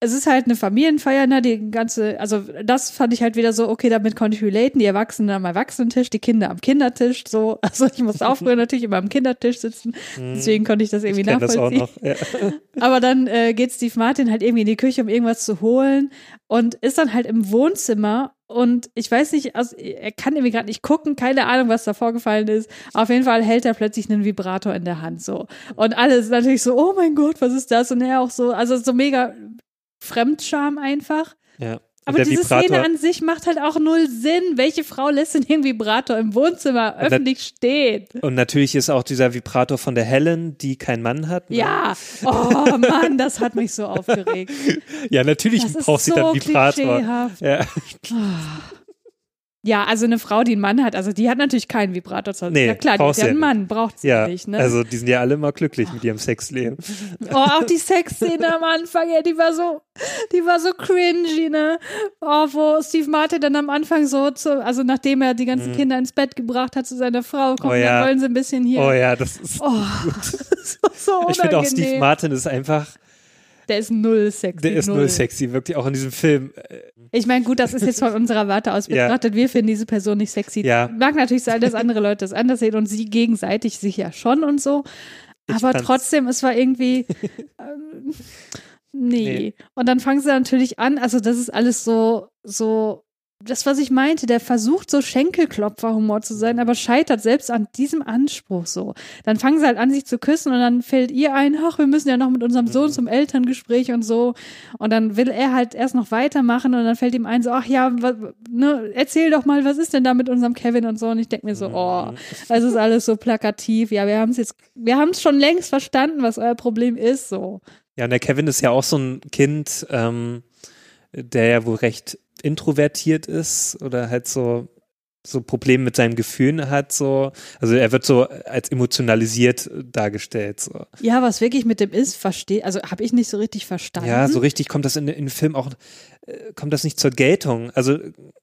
Es ist halt eine Familienfeier, ne, die ganze, also das fand ich halt wieder so, okay, damit konnte ich relaten, die Erwachsenen am Erwachsenentisch, die Kinder am Kindertisch, so, also ich muss auch früher natürlich immer am Kindertisch sitzen, deswegen konnte ich das irgendwie Ich kenn das auch nachvollziehen. noch. Ja. Aber dann äh, geht Steve Martin halt irgendwie in die Küche, um irgendwas zu holen und ist dann halt im Wohnzimmer und ich weiß nicht, also er kann irgendwie gerade nicht gucken, keine Ahnung, was da vorgefallen ist. Auf jeden Fall hält er plötzlich einen Vibrator in der Hand so und alle sind natürlich so, oh mein Gott, was ist das? Und er auch so, also so mega Fremdscham einfach. ja. Aber diese Vibrator, Szene an sich macht halt auch null Sinn. Welche Frau lässt denn den Vibrator im Wohnzimmer Und öffentlich stehen? Und natürlich ist auch dieser Vibrator von der Helen, die keinen Mann hat. ne? Ja, oh Mann, das hat mich so aufgeregt. Ja, natürlich Das braucht sie so dann Vibrator. Ja. Ja, also eine Frau, die einen Mann hat, also die hat natürlich keinen Vibrator zu Hause. Nee, ja klar, die hat ja einen Mann, braucht sie ja, nicht, ne? also die sind ja alle immer glücklich mit ihrem Sexleben. oh, auch die Sexszene am Anfang, ja, die war so, die war so cringy, ne? Oh, wo Steve Martin dann am Anfang so, zu, also nachdem er die ganzen Kinder ins Bett gebracht hat zu seiner Frau, kommt, Mhm. Oh ja. dann wollen sie ein bisschen hier. Oh ja, das ist. Oh, war so unangenehm. ich finde auch Steve Martin ist einfach, Der ist null sexy. der ist null sexy, wirklich auch in diesem Film. Äh, Ich meine, gut, das ist jetzt von unserer Warte aus Ja. betrachtet. Wir finden diese Person nicht sexy. Ja. Mag natürlich sein, dass andere Leute das anders sehen und sie gegenseitig sich ja schon und so. Aber trotzdem, es war irgendwie. ähm, nee. Nee. Und dann fangen sie natürlich an, also das ist alles so, so. Das, was ich meinte, der versucht so Schenkelklopfer-Humor zu sein, aber scheitert selbst an diesem Anspruch so. Dann fangen sie halt an, sich zu küssen und dann fällt ihr ein, ach, wir müssen ja noch mit unserem Mhm. Sohn zum Elterngespräch und so. Und dann will er halt erst noch weitermachen und dann fällt ihm ein, so, ach ja, ne, erzähl doch mal, was ist denn da mit unserem Kevin und so. Und ich denke mir so, Mhm. oh, es ist alles so plakativ. Ja, wir haben es jetzt, wir haben es schon längst verstanden, was euer Problem ist, so. Ja, und der Kevin ist ja auch so ein Kind, ähm, der ja wohl recht introvertiert ist oder halt so so Probleme mit seinen Gefühlen hat, so. Also er wird so als emotionalisiert dargestellt, so. Ja, was wirklich mit dem ist, verstehe, also habe ich nicht so richtig verstanden. Ja, so richtig kommt das in, in dem Film auch, äh, kommt das nicht zur Geltung. Also,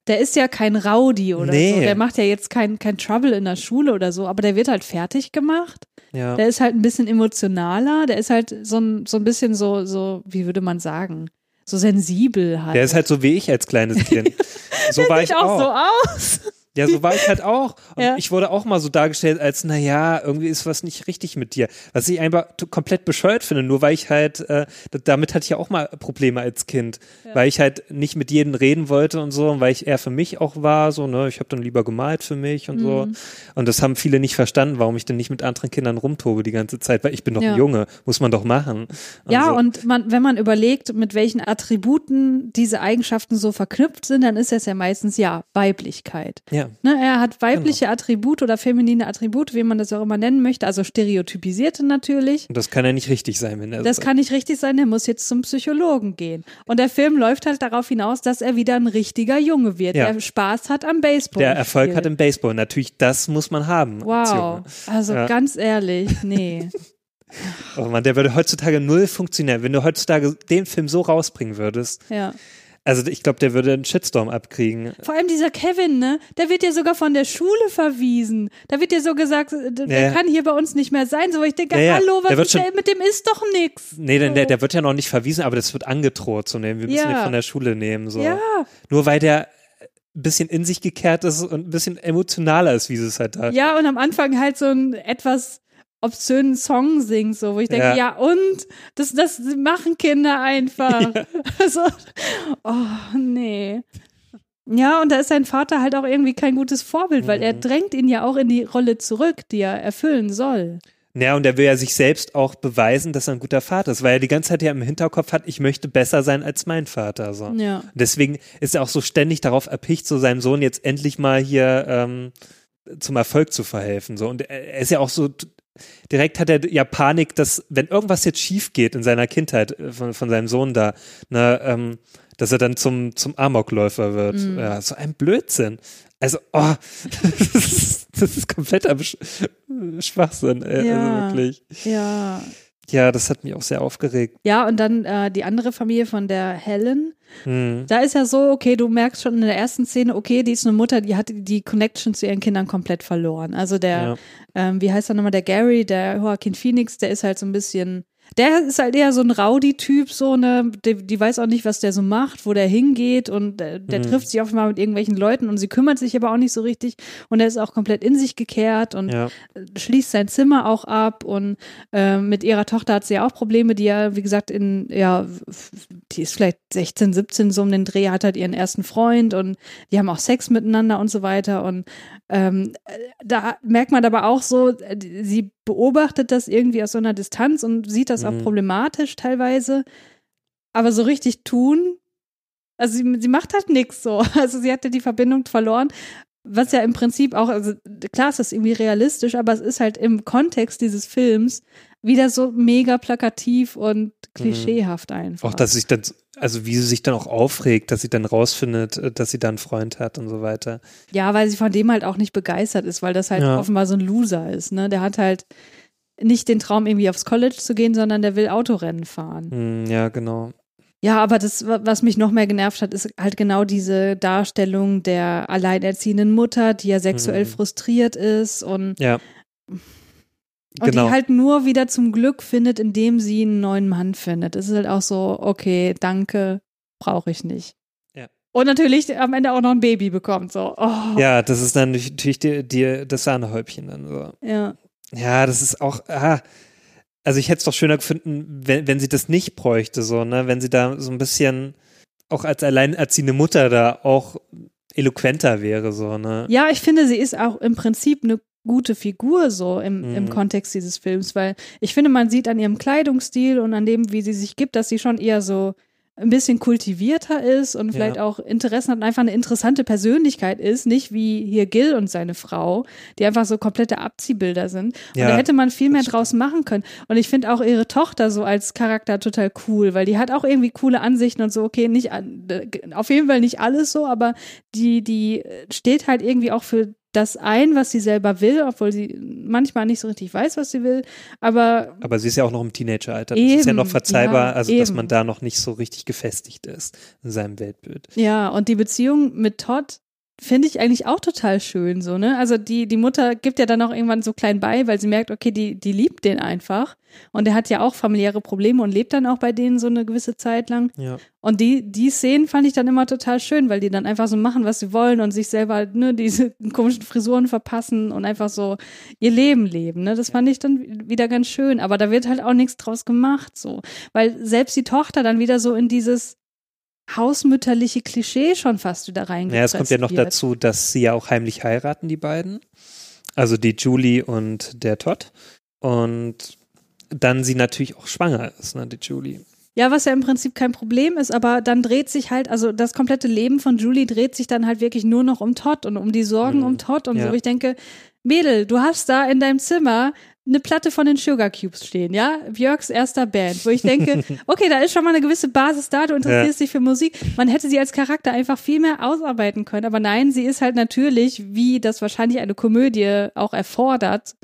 Der ist ja kein Rowdy oder Nee. so. Der macht ja jetzt kein, kein Trouble in der Schule oder so, aber der wird halt fertig gemacht. ja. Der ist halt ein bisschen emotionaler, der ist halt so ein, so ein bisschen so, so, wie würde man sagen, so sensibel halt. Der ist halt so wie ich als kleines Kind. So war ich Sieht auch auch. so aus. Ja, so war ich halt auch. Und Ja. ich wurde auch mal so dargestellt als, naja, irgendwie ist was nicht richtig mit dir. Was ich einfach komplett bescheuert finde, nur weil ich halt, äh, damit hatte ich ja auch mal Probleme als Kind, weil ich halt nicht mit jedem reden wollte und so und weil ich eher für mich auch war, so, ne, ich habe dann lieber gemalt für mich und so. Mhm. Und das haben viele nicht verstanden, warum ich denn nicht mit anderen Kindern rumtobe die ganze Zeit, weil ich bin doch Ja. ein Junge, muss man doch machen. Ja, so. und man, wenn man überlegt, mit welchen Attributen diese Eigenschaften so verknüpft sind, dann ist das ja meistens ja Weiblichkeit. ja. Ne, er hat weibliche Genau. Attribute oder feminine Attribute, wie man das auch immer nennen möchte, also stereotypisierte natürlich. Und das kann ja nicht richtig sein, wenn er Das kann nicht richtig sein, der muss jetzt zum Psychologen gehen. Und der Film läuft halt darauf hinaus, dass er wieder ein richtiger Junge wird, Ja. der Spaß hat am Baseball. der Erfolg hat im Baseball. Natürlich, das muss man haben. Wow. Also Ja. ganz ehrlich, nee. Oh Mann, der würde heutzutage null funktionieren. Wenn du heutzutage den Film so rausbringen würdest, ja. Also ich glaube, der würde einen Shitstorm abkriegen. Vor allem dieser Kevin, ne? Der wird ja sogar von der Schule verwiesen. Da wird ja so gesagt, äh, der Ja, kann hier bei uns nicht mehr sein. So, ich denke, Ja, hallo, was ist schon- mit dem ist doch nix. Nee, denn So. der, der wird ja noch nicht verwiesen, aber das wird angedroht. So, nee, wir müssen Ja. ihn von der Schule nehmen. So. Ja. Nur weil der ein bisschen in sich gekehrt ist und ein bisschen emotionaler ist, wie sie es halt da. Ja, und am Anfang halt so einen etwas obszönen Song singt, so, wo ich denke, Ja. ja, und? Das, das machen Kinder einfach. so, oh, nee. Ja, und da ist sein Vater halt auch irgendwie kein gutes Vorbild, weil Mhm. er drängt ihn ja auch in die Rolle zurück, die er erfüllen soll. Ja, und er will ja sich selbst auch beweisen, dass er ein guter Vater ist, weil er die ganze Zeit ja im Hinterkopf hat, ich möchte besser sein als mein Vater. So. Ja. Deswegen ist er auch so ständig darauf erpicht, so seinem Sohn jetzt endlich mal hier ähm, zum Erfolg zu verhelfen. So. Und er ist ja auch so, direkt hat er ja Panik, dass wenn irgendwas jetzt schief geht in seiner Kindheit äh, von, von seinem Sohn da, ne, ähm, dass er dann zum, zum Amokläufer wird. Mhm. Ja, so ein Blödsinn. Also, oh, das ist, das ist kompletter Sch Schwachsinn, äh, Ja. also wirklich. Ja. Ja, das hat mich auch sehr aufgeregt. Ja, und dann äh, die andere Familie von der Helen. Hm. Da ist ja so, okay, du merkst schon in der ersten Szene, okay, die ist eine Mutter, die hat die Connection zu ihren Kindern komplett verloren. Also der, Ja. ähm, wie heißt er nochmal, der Gary, der Joaquin Phoenix, der ist halt so ein bisschen, der ist halt eher so ein Rowdy-Typ, so, ne, die, die weiß auch nicht, was der so macht, wo der hingeht und äh, der Mhm. trifft sich auch mal mit irgendwelchen Leuten und sie kümmert sich aber auch nicht so richtig und er ist auch komplett in sich gekehrt und Ja. schließt sein Zimmer auch ab und äh, mit ihrer Tochter hat sie ja auch Probleme, die ja, wie gesagt, in, ja, die ist vielleicht 16, 17 so um den Dreh, hat halt ihren ersten Freund und die haben auch Sex miteinander und so weiter und ähm, äh, da merkt man aber auch so, äh, sie beobachtet das irgendwie aus so einer Distanz und sieht das auch Mhm. problematisch teilweise, aber so richtig tun, also sie, sie macht halt nichts so, also sie hatte die Verbindung verloren was ja im Prinzip auch, also klar ist das irgendwie realistisch, aber es ist halt im Kontext dieses Films wieder so mega plakativ und klischeehaft einfach. Auch, dass sich dann, also wie sie sich dann auch aufregt, dass sie dann rausfindet, äh, dass sie dann einen Freund hat und so weiter. Ja, weil sie von dem halt auch nicht begeistert ist, weil das halt Ja. offenbar so ein Loser ist, ne? Der hat halt nicht den Traum, irgendwie aufs College zu gehen, sondern der will Autorennen fahren. Hm, ja, genau. Ja, aber das, wa- was mich noch mehr genervt hat, ist halt genau diese Darstellung der alleinerziehenden Mutter, die ja sexuell Mhm. frustriert ist und Ja. Und Genau. die halt nur wieder zum Glück findet, indem sie einen neuen Mann findet. Es ist halt auch so, okay, danke, brauche ich nicht. Ja. Und natürlich am Ende auch noch ein Baby bekommt, so. Oh, Ja, das ist dann natürlich die, die, das Sahnehäubchen dann so. ja. Ja, das ist auch, ah, also ich hätte es doch schöner gefunden, wenn, wenn sie das nicht bräuchte, so, ne, wenn sie da so ein bisschen auch als alleinerziehende Mutter da auch eloquenter wäre, so, ne. Ja, ich finde, sie ist auch im Prinzip eine gute Figur so im, im Mhm. Kontext dieses Films, weil ich finde, man sieht an ihrem Kleidungsstil und an dem, wie sie sich gibt, dass sie schon eher so ein bisschen kultivierter ist und vielleicht Ja. auch Interessen hat und einfach eine interessante Persönlichkeit ist, nicht wie hier Gil und seine Frau, die einfach so komplette Abziehbilder sind. Und Ja, da hätte man viel mehr draus machen können. Und ich finde auch ihre Tochter so als Charakter total cool, weil die hat auch irgendwie coole Ansichten und so, okay, nicht äh, auf jeden Fall nicht alles so, aber die, die steht halt irgendwie auch für das ein, was sie selber will, obwohl sie manchmal nicht so richtig weiß, was sie will. Aber Aber sie ist ja auch noch im Teenageralter. Das ist ja Eben, noch verzeihbar, ja, also dass eben. man da noch nicht so richtig gefestigt ist in seinem Weltbild. Ja, und die Beziehung mit Todd finde ich eigentlich auch total schön, so, ne? Also die, die Mutter gibt ja dann auch irgendwann so klein bei, weil sie merkt, okay, die, die liebt den einfach. Und der hat ja auch familiäre Probleme und lebt dann auch bei denen so eine gewisse Zeit lang. Ja. Und die, die Szenen fand ich dann immer total schön, weil die dann einfach so machen, was sie wollen und sich selber ne, diese komischen Frisuren verpassen und einfach so ihr Leben leben, ne? Das fand ich dann wieder ganz schön. Aber da wird halt auch nichts draus gemacht, so. Weil selbst die Tochter dann wieder so in dieses hausmütterliche Klischee schon fast wieder Ja, reingepresst es kommt ja noch wird. dazu, dass sie ja auch heimlich heiraten, die beiden. Also die Julie und der Todd. Und dann sie natürlich auch schwanger ist, ne, die Julie. Ja, was ja im Prinzip kein Problem ist, aber dann dreht sich halt, also das komplette Leben von Julie dreht sich dann halt wirklich nur noch um Todd und um die Sorgen Mhm. um Todd und Ja. so. Ich denke, Mädel, du hast da in deinem Zimmer eine Platte von den Sugar Cubes stehen, ja? Björks erster Band, wo ich denke, okay, da ist schon mal eine gewisse Basis da, du interessierst dich für Musik. Man hätte sie als Charakter einfach viel mehr ausarbeiten können, aber nein, sie ist halt natürlich, wie das wahrscheinlich eine Komödie auch erfordert,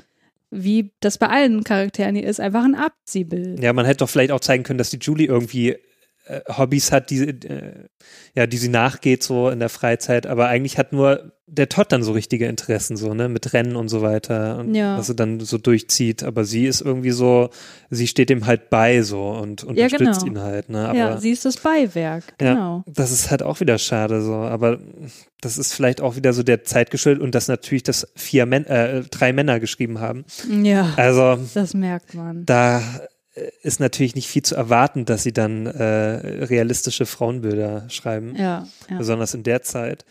wie das bei allen Charakteren hier ist, einfach ein Abziehbild. Ja, man hätte doch vielleicht auch zeigen können, dass die Julie irgendwie äh, Hobbys hat, die, äh, ja, die sie nachgeht so in der Freizeit, aber eigentlich hat nur der Todd dann so richtige Interessen, so, ne, mit Rennen und so weiter und Ja. was er dann so durchzieht, aber sie ist irgendwie so, sie steht ihm halt bei so und Ja, unterstützt genau. ihn halt, ne, aber ja, sie ist das Beiwerk, genau. ja, das ist halt auch wieder schade so, aber das ist vielleicht auch wieder so der Zeit geschuldet und dass natürlich das vier Män äh, drei Männer geschrieben haben. Ja, Also das merkt man. da ist natürlich nicht viel zu erwarten, dass sie dann äh, realistische Frauenbilder schreiben, Ja, ja. besonders in der Zeit.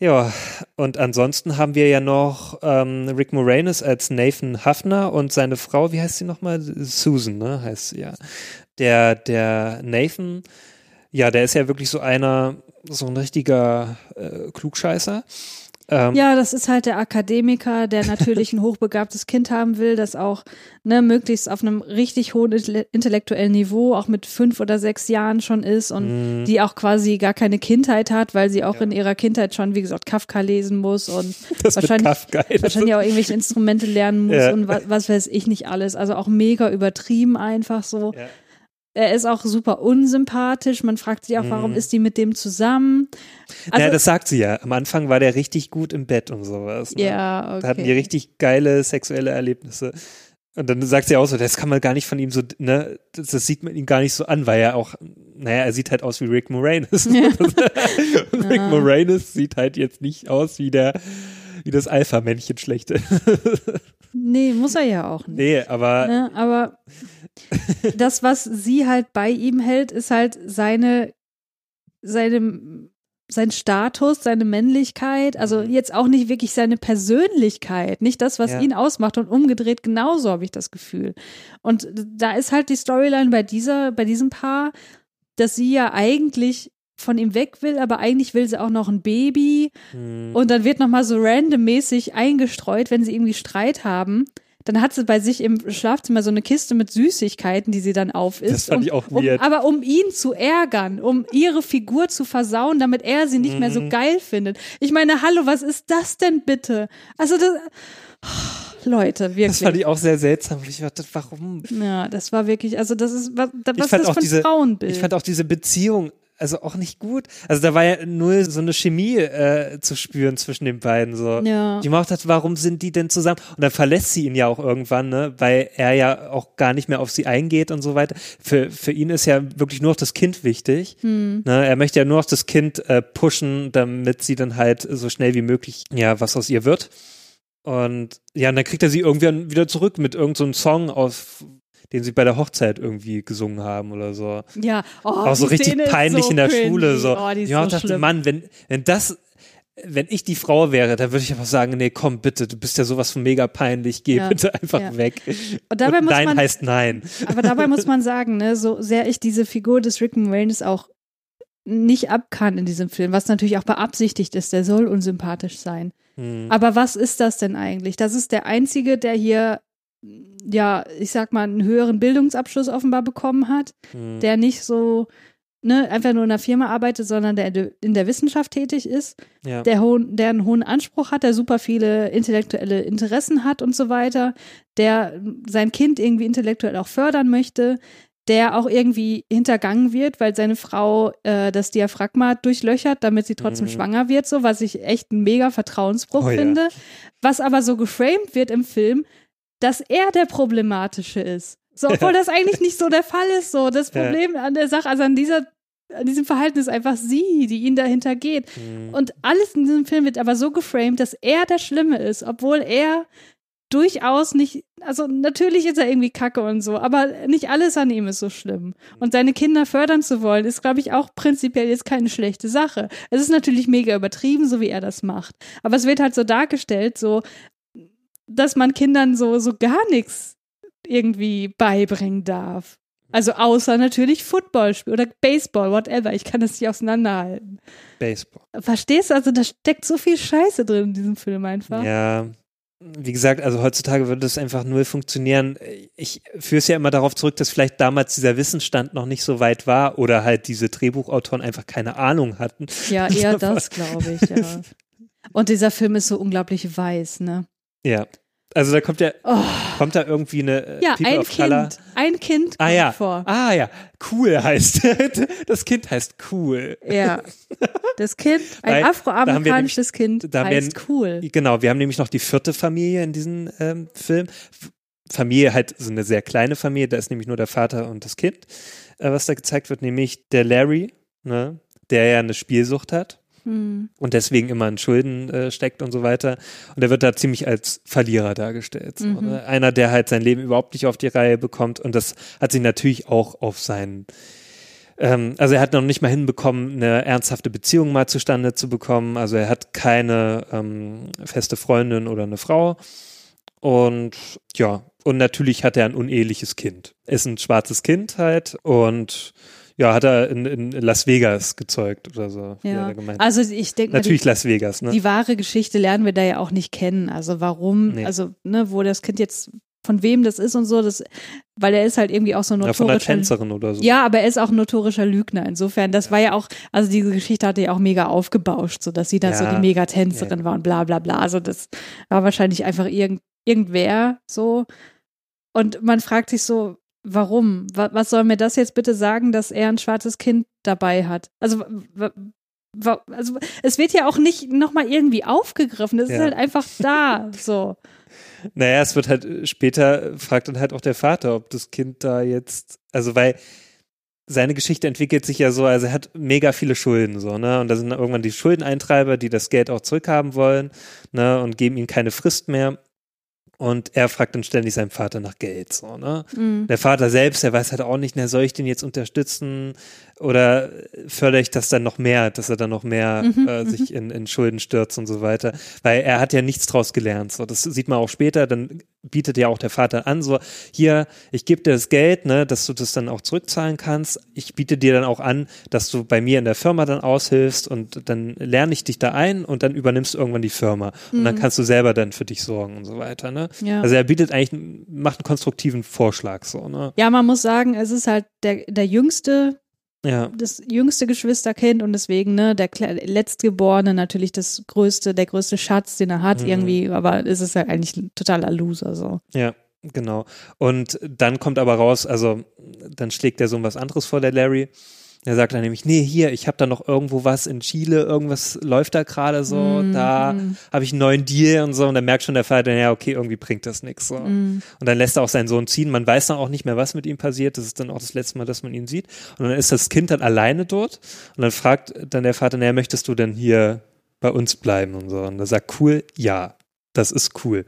Ja, und ansonsten haben wir ja noch ähm, Rick Moranis als Nathan Hafner und seine Frau, wie heißt sie nochmal? Susan, ne? Heißt sie ja. Der, der Nathan, ja, der ist ja wirklich so einer, so ein richtiger äh, Klugscheißer. Ähm, Ja, das ist halt der Akademiker, der natürlich ein hochbegabtes Kind haben will, das auch ne, möglichst auf einem richtig hohen intelle- intellektuellen Niveau, auch mit fünf oder sechs Jahren schon ist und die auch quasi gar keine Kindheit hat, weil sie auch in ihrer Kindheit schon, wie gesagt, Kafka lesen muss und das wahrscheinlich, Kafka. wahrscheinlich auch irgendwelche Instrumente lernen muss Ja. und was, was weiß ich nicht alles. Also auch mega übertrieben einfach so. Ja. Er ist auch super unsympathisch. Man fragt sich auch, warum Mhm. ist die mit dem zusammen? Also, ja, das sagt sie ja. Am Anfang war der richtig gut im Bett und sowas. Ne? ja, okay. Da hatten die richtig geile sexuelle Erlebnisse. Und dann sagt sie auch so, das kann man gar nicht von ihm so, ne, das, das sieht man ihm gar nicht so an, weil er auch, naja, er sieht halt aus wie Rick Moranis. Und Rick Moranis sieht halt jetzt nicht aus wie der, wie das Alpha-Männchen schlechte. Nee, muss er ja auch nicht. nee, aber Ne? Aber das, was sie halt bei ihm hält, ist halt seine, seine, sein Status, seine Männlichkeit, also jetzt auch nicht wirklich seine Persönlichkeit, nicht das, was Ja. ihn ausmacht und umgedreht genauso habe ich das Gefühl. Und da ist halt die Storyline bei dieser, bei diesem Paar, dass sie ja eigentlich von ihm weg will, aber eigentlich will sie auch noch ein Baby hm, und dann wird nochmal so randommäßig eingestreut, wenn sie irgendwie Streit haben. Dann hat sie bei sich im Schlafzimmer so eine Kiste mit Süßigkeiten, die sie dann aufisst. Das fand um, ich auch um, weird. Aber um ihn zu ärgern, um ihre Figur zu versauen, damit er sie nicht mehr Mhm. so geil findet. Ich meine, hallo, was ist das denn bitte? Also das, Leute, das wirklich. fand ich auch sehr seltsam. Ich dachte, warum? ja, das war wirklich, also das ist, was, was ist das auch für ein diese, Frauenbild? ich fand auch diese Beziehung also auch nicht gut. Also da war ja null so eine Chemie äh, zu spüren zwischen den beiden. So. Ja. Die macht hat, warum sind die denn zusammen? Und dann verlässt sie ihn ja auch irgendwann, ne, weil er ja auch gar nicht mehr auf sie eingeht und so weiter. Für, für ihn ist ja wirklich nur noch das Kind wichtig. Hm. Ne, er möchte ja nur noch das Kind äh, pushen, damit sie dann halt so schnell wie möglich ja was aus ihr wird. Und ja, und dann kriegt er sie irgendwie wieder zurück mit irgendeinem so Song auf den sie bei der Hochzeit irgendwie gesungen haben oder so. ja, oh, auch so richtig Szene peinlich so in der cringy. Schule. So. Oh, die ist ja, so ich dachte, schlimm. Mann, wenn, wenn das, wenn ich die Frau wäre, dann würde ich einfach sagen, nee, komm bitte, du bist ja sowas von mega peinlich, geh Ja, bitte einfach ja. weg. Und dabei muss nein man- heißt nein. Aber dabei muss man sagen, ne, so sehr ich diese Figur des Rick Moranis auch nicht abkann in diesem Film, was natürlich auch beabsichtigt ist, der soll unsympathisch sein. Hm. Aber was ist das denn eigentlich? Das ist der Einzige, der hier, ja, ich sag mal, einen höheren Bildungsabschluss offenbar bekommen hat, Hm. der nicht so, ne, einfach nur in einer Firma arbeitet, sondern der in der Wissenschaft tätig ist, Ja. der, hohen, der einen hohen Anspruch hat, der super viele intellektuelle Interessen hat und so weiter, der sein Kind irgendwie intellektuell auch fördern möchte, der auch irgendwie hintergangen wird, weil seine Frau äh, das Diaphragma durchlöchert, damit sie trotzdem Mhm. schwanger wird, so was ich echt einen mega Vertrauensbruch Oh ja. finde. Was aber so geframed wird im Film, dass er der Problematische ist. So, obwohl das eigentlich nicht so der Fall ist. So, das. Problem an der Sache, also an dieser, an diesem Verhalten ist einfach sie, die ihn dahinter geht. Hm. Und alles in diesem Film wird aber so geframed, dass er der Schlimme ist, obwohl er durchaus nicht, also natürlich ist er irgendwie kacke und so, aber nicht alles an ihm ist so schlimm. Und seine Kinder fördern zu wollen, ist, glaube ich, auch prinzipiell jetzt keine schlechte Sache. Es ist natürlich mega übertrieben, so wie er das macht. Aber es wird halt so dargestellt, so, dass man Kindern so, so gar nichts irgendwie beibringen darf. Also außer natürlich Football oder Baseball, whatever. Ich kann das nicht auseinanderhalten. Baseball. Verstehst du? Also da steckt so viel Scheiße drin in diesem Film einfach. Ja. Wie gesagt, also heutzutage würde es einfach null funktionieren. Ich führe es ja immer darauf zurück, dass vielleicht damals dieser Wissensstand noch nicht so weit war oder halt diese Drehbuchautoren einfach keine Ahnung hatten. Ja, eher das, glaube ich, ja. Und dieser Film ist so unglaublich weiß, ne? Ja. Also da kommt ja, Oh. kommt da irgendwie eine äh, Ja, People ein of Color. Kind. ein Kind Ah kommt ja. vor. Ah ja. Cool heißt. das Kind heißt cool. Ja. Das Kind, ein wir afroamerikanisches Kind, da heißt werden- cool. Genau, wir haben nämlich noch die vierte Familie in diesem ähm, Film. Familie halt so eine sehr kleine Familie, da ist nämlich nur der Vater und das Kind, äh, was da gezeigt wird, nämlich der Larry, ne, der ja eine Spielsucht hat Hm. und deswegen immer in Schulden äh, steckt und so weiter. Und er wird da ziemlich als Verlierer dargestellt. So, Mhm. ne? Einer, der halt sein Leben überhaupt nicht auf die Reihe bekommt. Und das hat sich natürlich auch auf seinen ähm, also er hat noch nicht mal hinbekommen, eine ernsthafte Beziehung mal zustande zu bekommen. Also er hat keine ähm, feste Freundin oder eine Frau. Und ja, und natürlich hat er ein uneheliches Kind. Ist ein schwarzes Kind halt und ja, hat er in, in Las Vegas gezeugt oder so. Ja. Also ich denke mal, die, Natürlich Las Vegas, ne? die wahre Geschichte lernen wir da ja auch nicht kennen. Also warum, Nee. also ne, wo das Kind jetzt von wem das ist und so, das, weil er ist halt irgendwie auch so ja, von notorischer. Tänzerin oder so. Ja, aber er ist auch ein notorischer Lügner. Insofern, das war ja auch, also diese Geschichte hatte ja auch mega aufgebauscht, so dass sie da so Ja. die Megatänzerin war und bla bla bla. Also das war wahrscheinlich einfach irgend, irgendwer so. Und man fragt sich so, warum? Wa- Was soll mir das jetzt bitte sagen, dass er ein schwarzes Kind dabei hat? Also, also es wird ja auch nicht nochmal irgendwie aufgegriffen. Es ist Ja. halt einfach da. So. Naja, es wird halt äh, später, fragt dann halt auch der Vater, ob das Kind da jetzt, also weil seine Geschichte entwickelt sich ja so, also er hat mega viele Schulden, so, ne? Und da sind dann irgendwann die Schuldeneintreiber, die das Geld auch zurückhaben wollen, ne? Und geben ihm keine Frist mehr. Und er fragt dann ständig seinen Vater nach Geld, so, ne? Mhm. Der Vater selbst, der weiß halt auch nicht, na, soll ich den jetzt unterstützen oder fördere ich das dann noch mehr, dass er dann noch mehr Mhm, äh, sich in, in Schulden stürzt und so weiter. Weil er hat ja nichts draus gelernt. So, das sieht man auch später, dann bietet ja auch der Vater an, so, hier, ich gebe dir das Geld, ne, dass du das dann auch zurückzahlen kannst. Ich biete dir dann auch an, dass du bei mir in der Firma dann aushilfst und dann lerne ich dich da ein und dann übernimmst du irgendwann die Firma. Und dann kannst du selber dann für dich sorgen und so weiter, ne? Mhm. Ja. Also er bietet eigentlich, macht einen konstruktiven Vorschlag, so, ne? Ja, man muss sagen, es ist halt der, der jüngste Ja. das jüngste Geschwisterkind und deswegen, ne, der letztgeborene natürlich das größte, der größte Schatz, den er hat, Mhm. irgendwie, aber es ist ja eigentlich ein totaler Loser, so. Ja, genau. Und dann kommt aber raus, also dann schlägt der Sohn was anderes vor, der Larry. Er sagt dann nämlich, nee, hier, ich habe da noch irgendwo was in Chile, irgendwas läuft da gerade so, Mhm. da habe ich einen neuen Deal und so. Und dann merkt schon der Vater, ja, okay, irgendwie bringt das nichts. So. Mhm. Und dann lässt er auch seinen Sohn ziehen. Man weiß dann auch nicht mehr, was mit ihm passiert. Das ist dann auch das letzte Mal, dass man ihn sieht. Und dann ist das Kind dann alleine dort. Und dann fragt dann der Vater, naja, möchtest du denn hier bei uns bleiben und so? Und er sagt, cool, ja, das ist cool.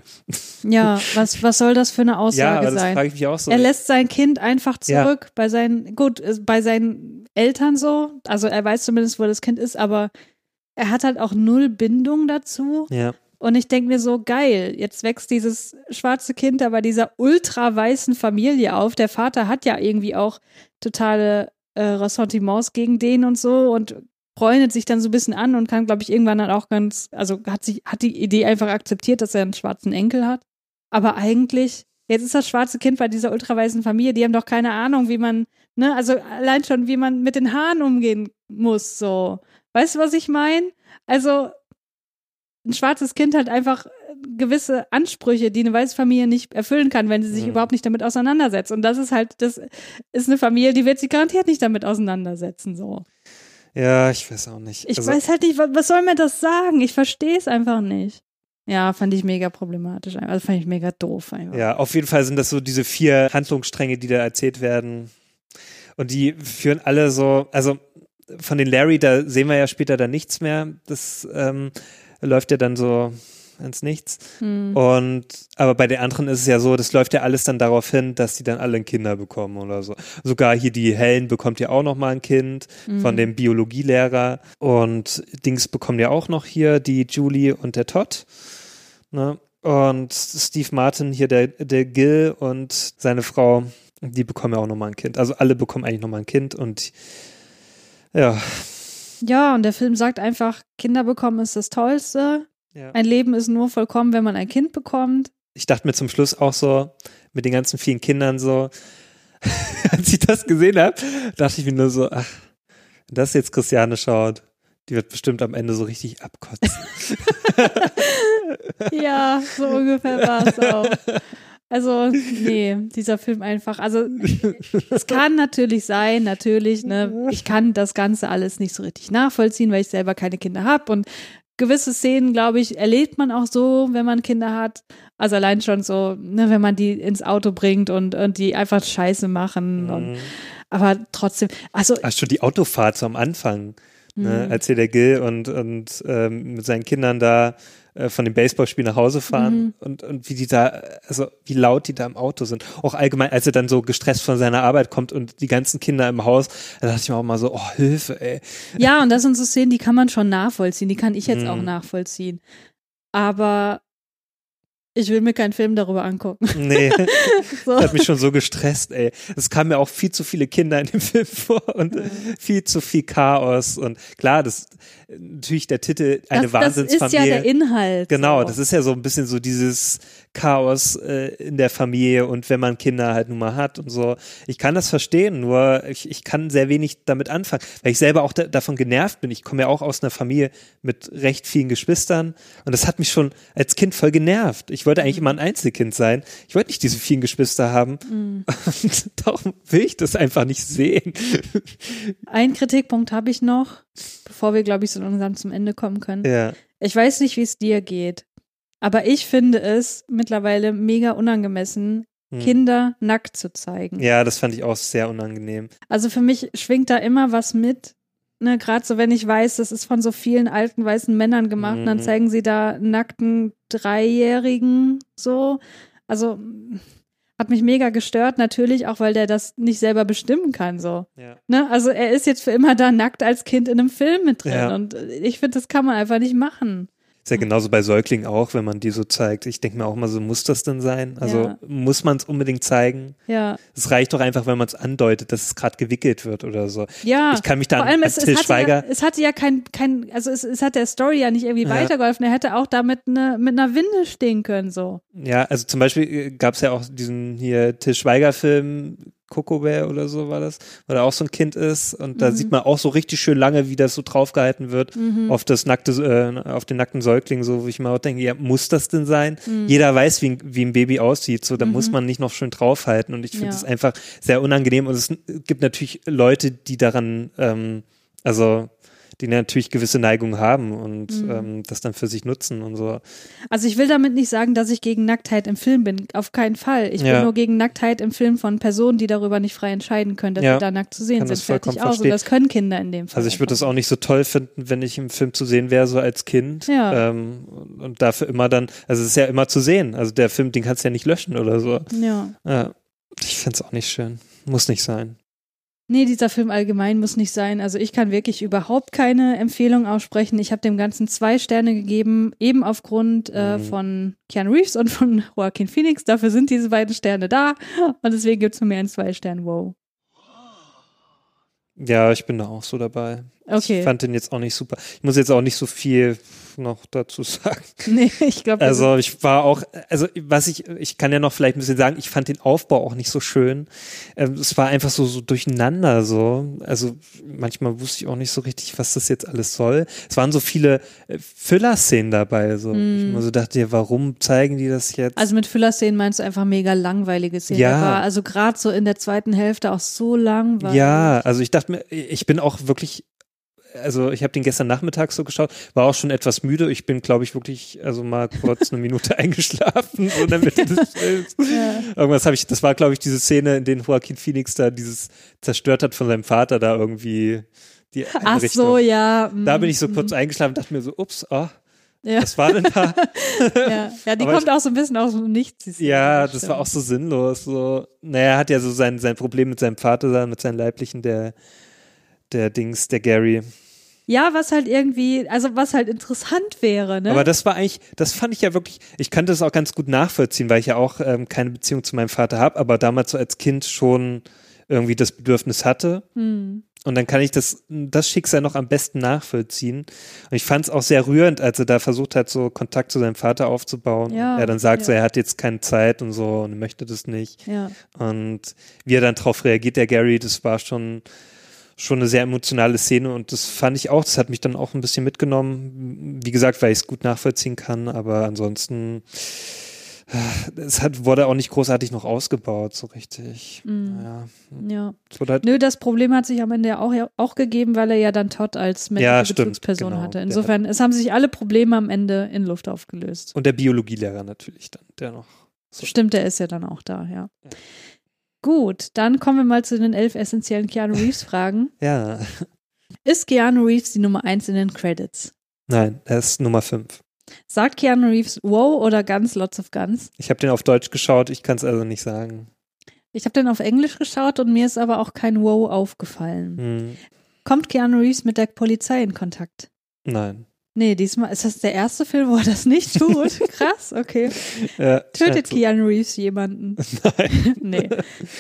Ja, was, was soll das für eine ja, Aussage aber das sein? frage ich mich auch so. Er lässt sein Kind einfach Ja. zurück bei seinen, gut, äh, bei seinen Eltern so, also er weiß zumindest, wo das Kind ist, aber er hat halt auch null Bindung dazu. ja. Und ich denke mir so, geil, jetzt wächst dieses schwarze Kind da bei dieser ultra weißen Familie auf. Der Vater hat ja irgendwie auch totale äh, Ressentiments gegen den und so und freundet sich dann so ein bisschen an und kann, glaube ich, irgendwann dann auch ganz, also hat sich, hat die Idee einfach akzeptiert, dass er einen schwarzen Enkel hat. Aber eigentlich, jetzt ist das schwarze Kind bei dieser ultraweißen Familie, die haben doch keine Ahnung, wie man, ne, also allein schon, wie man mit den Haaren umgehen muss, so. Weißt du, was ich meine? Also, ein schwarzes Kind hat einfach gewisse Ansprüche, die eine weiße Familie nicht erfüllen kann, wenn sie sich Mhm. überhaupt nicht damit auseinandersetzt. Und das ist halt, das ist eine Familie, die wird sich garantiert nicht damit auseinandersetzen, so. Ja, ich weiß auch nicht. Ich Also, weiß halt nicht, was, soll mir das sagen? Ich verstehe es einfach nicht. Ja, fand ich mega problematisch. Also fand ich mega doof einfach. Ja, auf jeden Fall sind das so diese vier Handlungsstränge, die da erzählt werden. Und die führen alle so, also von den Larry, da sehen wir ja später dann nichts mehr. Das ähm, läuft ja dann so ins Nichts. Hm. Und aber bei den anderen ist es ja so, das läuft ja alles dann darauf hin, dass die dann alle ein Kinder bekommen oder so. Sogar hier die Helen bekommt ja auch noch mal ein Kind von dem Biologielehrer und Dings bekommen ja auch noch hier die Julie und der Todd. Ne? Und Steve Martin hier der der Gil und seine Frau, die bekommen ja auch noch mal ein Kind. Also alle bekommen eigentlich noch mal ein Kind und ja, Ja, und der Film sagt einfach, Kinder bekommen ist das Tollste. Ja. Ein Leben ist nur vollkommen, wenn man ein Kind bekommt. ich dachte mir zum Schluss auch so, mit den ganzen vielen Kindern so, als ich das gesehen habe, dachte ich mir nur so, ach, wenn das jetzt Christiane schaut, die wird bestimmt am Ende so richtig abkotzen. Ja, so ungefähr war es auch. Also, nee, dieser Film einfach. Also, es kann natürlich sein, natürlich, ne, ich kann das Ganze alles nicht so richtig nachvollziehen, weil ich selber keine Kinder habe und gewisse Szenen, glaube ich, erlebt man auch so, wenn man Kinder hat. Also allein schon so, ne, wenn man die ins Auto bringt und, und die einfach Scheiße machen. Und, Mhm. aber trotzdem, also Ach, schon die Autofahrt so am Anfang, ne, Mhm. als hier der Gil und, und ähm, mit seinen Kindern da äh, von dem Baseballspiel nach Hause fahren Mhm. und, und wie die da, also wie laut die da im Auto sind. Auch allgemein, als er dann so gestresst von seiner Arbeit kommt und die ganzen Kinder im Haus, da dachte ich mir auch mal so, oh, Hilfe, ey. Ja, und das sind so Szenen, die kann man schon nachvollziehen, die kann ich jetzt Mhm. auch nachvollziehen. Aber ich will mir keinen Film darüber angucken. Nee, So. das hat mich schon so gestresst, ey. Es kamen mir auch viel zu viele Kinder in dem Film vor und viel zu viel Chaos und klar, das natürlich der Titel eine das, das ist Wahnsinnsfamilie. ja der Inhalt. Genau, so. das ist ja so ein bisschen so dieses Chaos äh, in der Familie und wenn man Kinder halt nun mal hat und so. Ich kann das verstehen, nur ich, ich kann sehr wenig damit anfangen, weil ich selber auch da, davon genervt bin. Ich komme ja auch aus einer Familie mit recht vielen Geschwistern und das hat mich schon als Kind voll genervt. Ich wollte eigentlich immer ein Einzelkind sein. Ich wollte nicht diese vielen Geschwister haben Mhm. und darum will ich das einfach nicht sehen. Ein Kritikpunkt habe ich noch, bevor wir, glaube ich, so langsam zum Ende kommen können. Ja. Ich weiß nicht, wie es dir geht, aber ich finde es mittlerweile mega unangemessen, Hm. Kinder nackt zu zeigen. Ja, das fand ich auch sehr unangenehm. Also für mich schwingt da immer was mit. Ne, gerade so, wenn ich weiß, das ist von so vielen alten weißen Männern gemacht, und dann Mhm. zeigen sie da nackten Dreijährigen so. Also hat mich mega gestört, natürlich auch, weil der das nicht selber bestimmen kann, so. Ja. Ne? Also er ist jetzt für immer da nackt als Kind in einem Film mit drin. Ja. Und ich finde, das kann man einfach nicht machen. Ist ja genauso bei Säuglingen auch, wenn man die so zeigt. Ich denke mir auch mal so, muss das denn sein? Also Ja. muss man es unbedingt zeigen? Ja. Es reicht doch einfach, wenn man es andeutet, dass es gerade gewickelt wird oder so. Ja, Ich kann mich da vor an- allem an es, es, Till hatte Schweiger- ja, es hatte ja kein, kein also es, es hat der Story ja nicht irgendwie Ja. weitergeholfen. Er hätte auch damit ne, mit einer Winde stehen können, so. Ja, also zum Beispiel gab es ja auch diesen hier Till Schweiger-Film, Coco Bear oder so war das, wo da auch so ein Kind ist und da Mhm. sieht man auch so richtig schön lange, wie das so draufgehalten wird Mhm. auf das nackte, äh, auf den nackten Säugling, so wo ich mir auch denke, ja, muss das denn sein? Mhm. Jeder weiß, wie, ein- wie ein Baby aussieht, so da muss Mhm. man nicht noch schön draufhalten und ich finde Ja. es einfach sehr unangenehm und es gibt natürlich Leute, die daran, ähm, also die natürlich gewisse Neigungen haben und Mhm. ähm, das dann für sich nutzen und so. Also ich will damit nicht sagen, dass ich gegen Nacktheit im Film bin. Auf keinen Fall. Ich Ja. bin nur gegen Nacktheit im Film von Personen, die darüber nicht frei entscheiden können, dass Ja. sie da nackt zu sehen Kann sind. das Fertig aus. Und das können Kinder in dem Fall. Also ich würde das auch nicht so toll finden, wenn ich im Film zu sehen wäre, so als Kind. Ja. Ähm, und- und dafür immer dann, also es ist ja immer zu sehen. Also der Film, den kannst du ja nicht löschen oder so. Ja. Ja. Ich finde es auch nicht schön. Muss nicht sein. Nee, dieser Film allgemein muss nicht sein. Also ich kann wirklich überhaupt keine Empfehlung aussprechen. Ich habe dem Ganzen zwei Sterne gegeben, eben aufgrund äh, Mhm. von Keanu Reeves und von Joaquin Phoenix. Dafür sind diese beiden Sterne da. Und deswegen gibt es von mir einen zwei Stern. Wow. Ja, ich bin da auch so dabei. Okay. Ich fand den jetzt auch nicht super. Ich muss jetzt auch nicht so viel noch dazu sagen. Nee, ich glaube, Also ich war auch, also was ich, ich kann ja noch vielleicht ein bisschen sagen, ich fand den Aufbau auch nicht so schön. Ähm, es war einfach so, so durcheinander so. Also manchmal wusste ich auch nicht so richtig, was das jetzt alles soll. Es waren so viele äh, Filler-Szenen dabei. So. Mm. Ich mir so dachte, ja, warum zeigen die das jetzt? Also mit Füllerszenen meinst du einfach mega langweilige Szenen. Ja. War also gerade so in der zweiten Hälfte auch so langweilig. ja, also ich dachte mir, ich bin auch wirklich also ich habe den gestern Nachmittag so geschaut, war auch schon etwas müde. Ich bin, glaube ich, wirklich also mal kurz eine Minute eingeschlafen so in der Mitte des Films. Ja. Irgendwas habe ich, das war, glaube ich, diese Szene, in der Joaquin Phoenix da dieses zerstört hat von seinem Vater da irgendwie die Ach so, ja. mm, Da bin ich so mm, kurz eingeschlafen und dachte mir so, ups, oh, Ja. was war denn da? ja. ja, die Aber kommt auch so ein bisschen aus dem Nichts. ja, das stimmt. war auch so sinnlos. So, naja, er hat ja so sein, sein Problem mit seinem Vater da, mit seinem Leiblichen, der, der Dings, der Gary. Ja, was halt irgendwie, also was halt interessant wäre, ne? Aber das war eigentlich, das fand ich ja wirklich, ich kann das auch ganz gut nachvollziehen, weil ich ja auch ähm, keine Beziehung zu meinem Vater habe, aber damals so als Kind schon irgendwie das Bedürfnis hatte. hm. Und dann kann ich das, das Schicksal noch am besten nachvollziehen. Und ich fand es auch sehr rührend, als er da versucht hat, so Kontakt zu seinem Vater aufzubauen. Ja, er dann sagt ja. so, er hat jetzt keine Zeit und so und möchte das nicht. Ja. Und wie er dann drauf reagiert, der Gary, das war schon, schon eine sehr emotionale Szene und das fand ich auch, das hat mich dann auch ein bisschen mitgenommen. Wie gesagt, weil ich es gut nachvollziehen kann, aber ansonsten es hat, wurde auch nicht großartig noch ausgebaut, so richtig. Mhm. Ja. Ja. Halt, Nö, das Problem hat sich am Ende ja auch, ja auch gegeben, weil er ja dann Todd als männliche Ja, Bezugsperson genau. hatte. Der Insofern, es haben sich alle Probleme am Ende in Luft aufgelöst. und der Biologielehrer natürlich dann, der noch. So. Stimmt, der ist ja dann auch da, ja. Ja. Gut, dann kommen wir mal zu den elf essentiellen Keanu Reeves-Fragen. Ja. Ist Keanu Reeves die Nummer eins in den Credits? Nein, er ist Nummer 5. Sagt Keanu Reeves wow oder Guns, lots of Guns? Ich habe den auf Deutsch geschaut, ich kann es also nicht sagen. Ich habe den auf Englisch geschaut und mir ist aber auch kein wow aufgefallen. Hm. Kommt Keanu Reeves mit der Polizei in Kontakt? Nein. Nee, diesmal ist das der erste Film, wo er das nicht tut. Krass, okay. Äh, Tötet Keanu Reeves jemanden? Nein. Nee.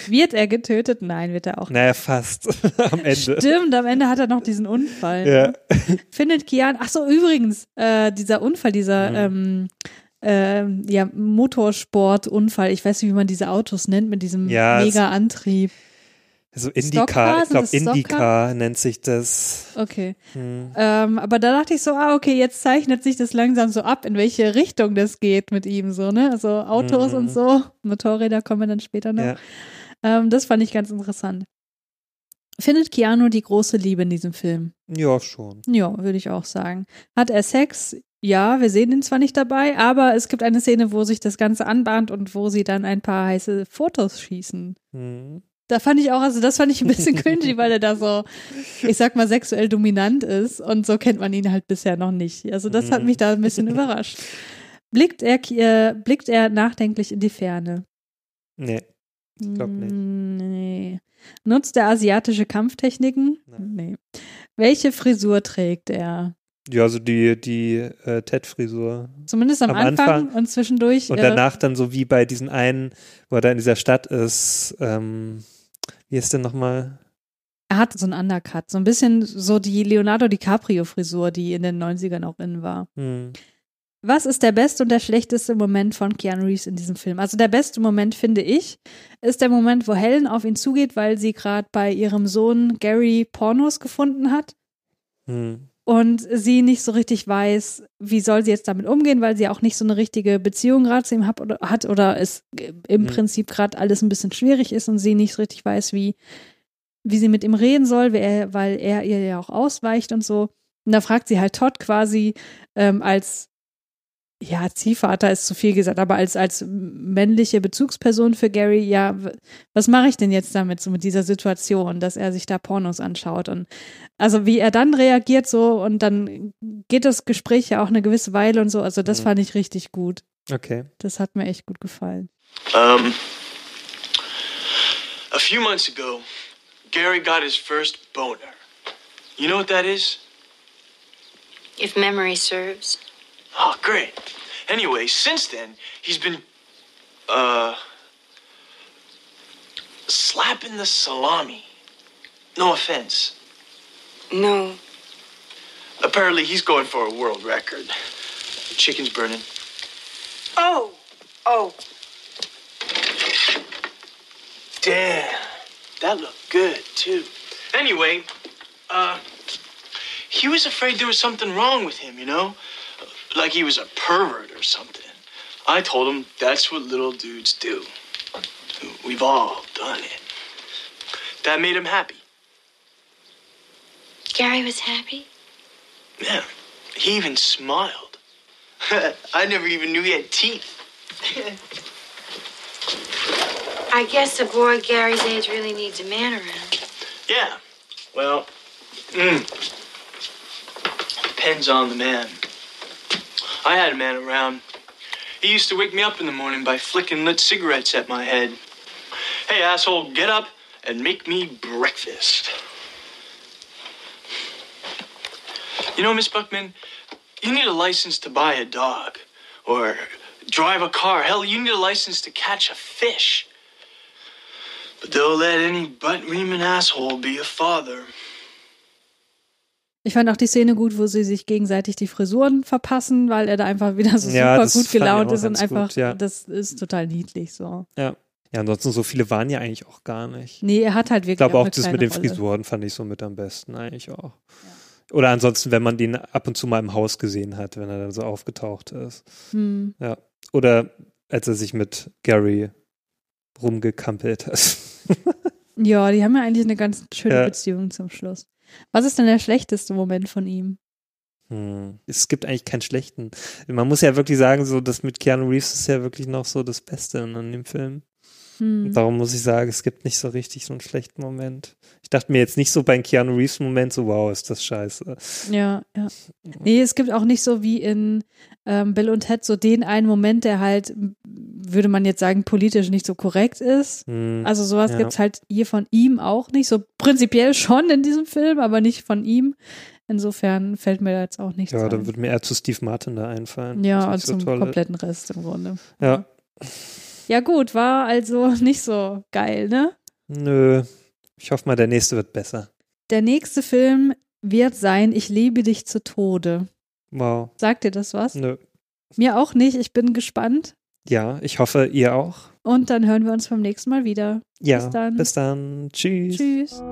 Wird er getötet? Nein, wird er auch nicht. Naja, fast. Am Ende. Stimmt, am Ende hat er noch diesen Unfall. Ja. ne? Findet Keanu, ach so, übrigens, äh, dieser Unfall, dieser, Mhm. ähm, ähm, ja, Motorsportunfall, ich weiß nicht, wie man diese Autos nennt, mit diesem Ja, es- mega Antrieb. So Stockcar? Indica, ich glaube? Indica nennt sich das. Okay. Hm. Ähm, aber da dachte ich so, ah, okay, jetzt zeichnet sich das langsam so ab, in welche Richtung das geht mit ihm, so, ne? Also Autos Mhm. und so, Motorräder kommen dann später noch. Ja. Ähm, das fand ich ganz interessant. Findet Keanu die große Liebe in diesem Film? ja, schon. Ja, würde ich auch sagen. Hat er Sex? Ja, wir sehen ihn zwar nicht dabei, aber es gibt eine Szene, wo sich das Ganze anbahnt und wo sie dann ein paar heiße Fotos schießen. Hm. Da fand ich auch, also das fand ich ein bisschen cringy, weil er da so, ich sag mal, sexuell dominant ist und so kennt man ihn halt bisher noch nicht. Also das hat Mhm. mich da ein bisschen überrascht. Blickt er, äh, blickt er nachdenklich in die Ferne? Nee. glaub nicht. Mm, Nee. Nutzt er asiatische Kampftechniken? Nein. Nee. Welche Frisur trägt er? Ja, also die, die äh, Ted-Frisur. Zumindest am, Am Anfang, Anfang. und zwischendurch. Und äh, danach dann so wie bei diesen einen, wo er da in dieser Stadt ist, ähm, wie ist denn nochmal? er hat so einen Undercut. So ein bisschen so die Leonardo DiCaprio-Frisur, die in den 90ern auch in war. Hm. Was ist der beste und der schlechteste Moment von Keanu Reeves in diesem Film? Also der beste Moment, finde ich, ist der Moment, wo Helen auf ihn zugeht, weil sie gerade bei ihrem Sohn Gary Pornos gefunden hat Hm. Und sie nicht so richtig weiß, wie soll sie jetzt damit umgehen, weil sie auch nicht so eine richtige Beziehung gerade zu ihm hab oder, hat oder es im Mhm. Prinzip gerade alles ein bisschen schwierig ist und sie nicht so richtig weiß, wie, wie sie mit ihm reden soll, weil er, weil er ihr ja auch ausweicht und so. Und da fragt sie halt Todd quasi ähm, als ja, Ziehvater ist zu viel gesagt, aber als, als männliche Bezugsperson für Gary, ja, was mache ich denn jetzt damit, so mit dieser Situation, dass er sich da Pornos anschaut und also wie er dann reagiert so und dann geht das Gespräch ja auch eine gewisse Weile und so, also das Mhm. fand ich richtig gut. Okay. Das hat mir echt gut gefallen. Um, a few months ago, Gary got his first boner. You know what that is? If memory serves. Oh, great. Anyway, since then, he's been, uh, slapping the salami. No offense. No. Apparently, he's going for a world record. The Chicken's burning. Oh. Oh. Damn, that looked good too. Anyway, uh, he was afraid there was something wrong with him, you know? Like he was a pervert or something. I told him that's what little dudes do. We've all done it. That made him happy. Gary was happy? Yeah, he even smiled. I never even knew he had teeth. I guess a boy Gary's age really needs a man around. Yeah, well, mm, depends on the man. I had a man around. He used to wake me up in the morning by flicking lit cigarettes at my head. Hey, asshole, get up and make me breakfast. You know, Miss Buckman, you need a license to buy a dog or drive a car. Hell, you need a license to catch a fish. But they'll let any butt-reaming asshole be a father. Ich fand auch die Szene gut, wo sie sich gegenseitig die Frisuren verpassen, weil er da einfach wieder so Ja, super gut gelaunt auch ist und einfach, gut, ja. das ist total niedlich so. Ja. Ja, ansonsten so viele waren ja eigentlich auch gar nicht. Nee, er hat halt wirklich Ich glaube auch, eine das mit den Rolle. Frisuren fand ich so mit am besten eigentlich auch. Oder ansonsten, wenn man den ab und zu mal im Haus gesehen hat, wenn er dann so aufgetaucht ist. Hm. Ja. Oder als er sich mit Gary rumgekampelt hat. Ja, die haben ja eigentlich eine ganz schöne Ja. Beziehung zum Schluss. Was ist denn der schlechteste Moment von ihm? Hm. Es gibt eigentlich keinen schlechten. Man muss ja wirklich sagen, so das mit Keanu Reeves ist ja wirklich noch so das Beste an dem Film. Hm. Darum muss ich sagen, es gibt nicht so richtig so einen schlechten Moment. Ich dachte mir jetzt nicht so beim Keanu Reeves Moment so, wow, ist das scheiße. Ja, ja. Nee, es gibt auch nicht so wie in ähm, Bill und Ted so den einen Moment, der halt, würde man jetzt sagen, politisch nicht so korrekt ist. Hm. Also sowas Ja. gibt's halt hier von ihm auch nicht. So prinzipiell schon in diesem Film, aber nicht von ihm. Insofern fällt mir da jetzt auch nichts Ja, dann ein. würde mir eher zu Steve Martin da einfallen. Ja, und nicht so zum kompletten Rest im Grunde. Ja. Ja gut, war also nicht so geil, ne? Nö. Ich hoffe mal, der nächste wird besser. Der nächste Film wird sein Ich liebe dich zu Tode. Wow. Sagt dir das was? Nö. Mir auch nicht. Ich bin gespannt. Ja, ich hoffe, ihr auch. Und dann hören wir uns beim nächsten Mal wieder. Ja, Bis dann. Bis dann. Tschüss. Tschüss.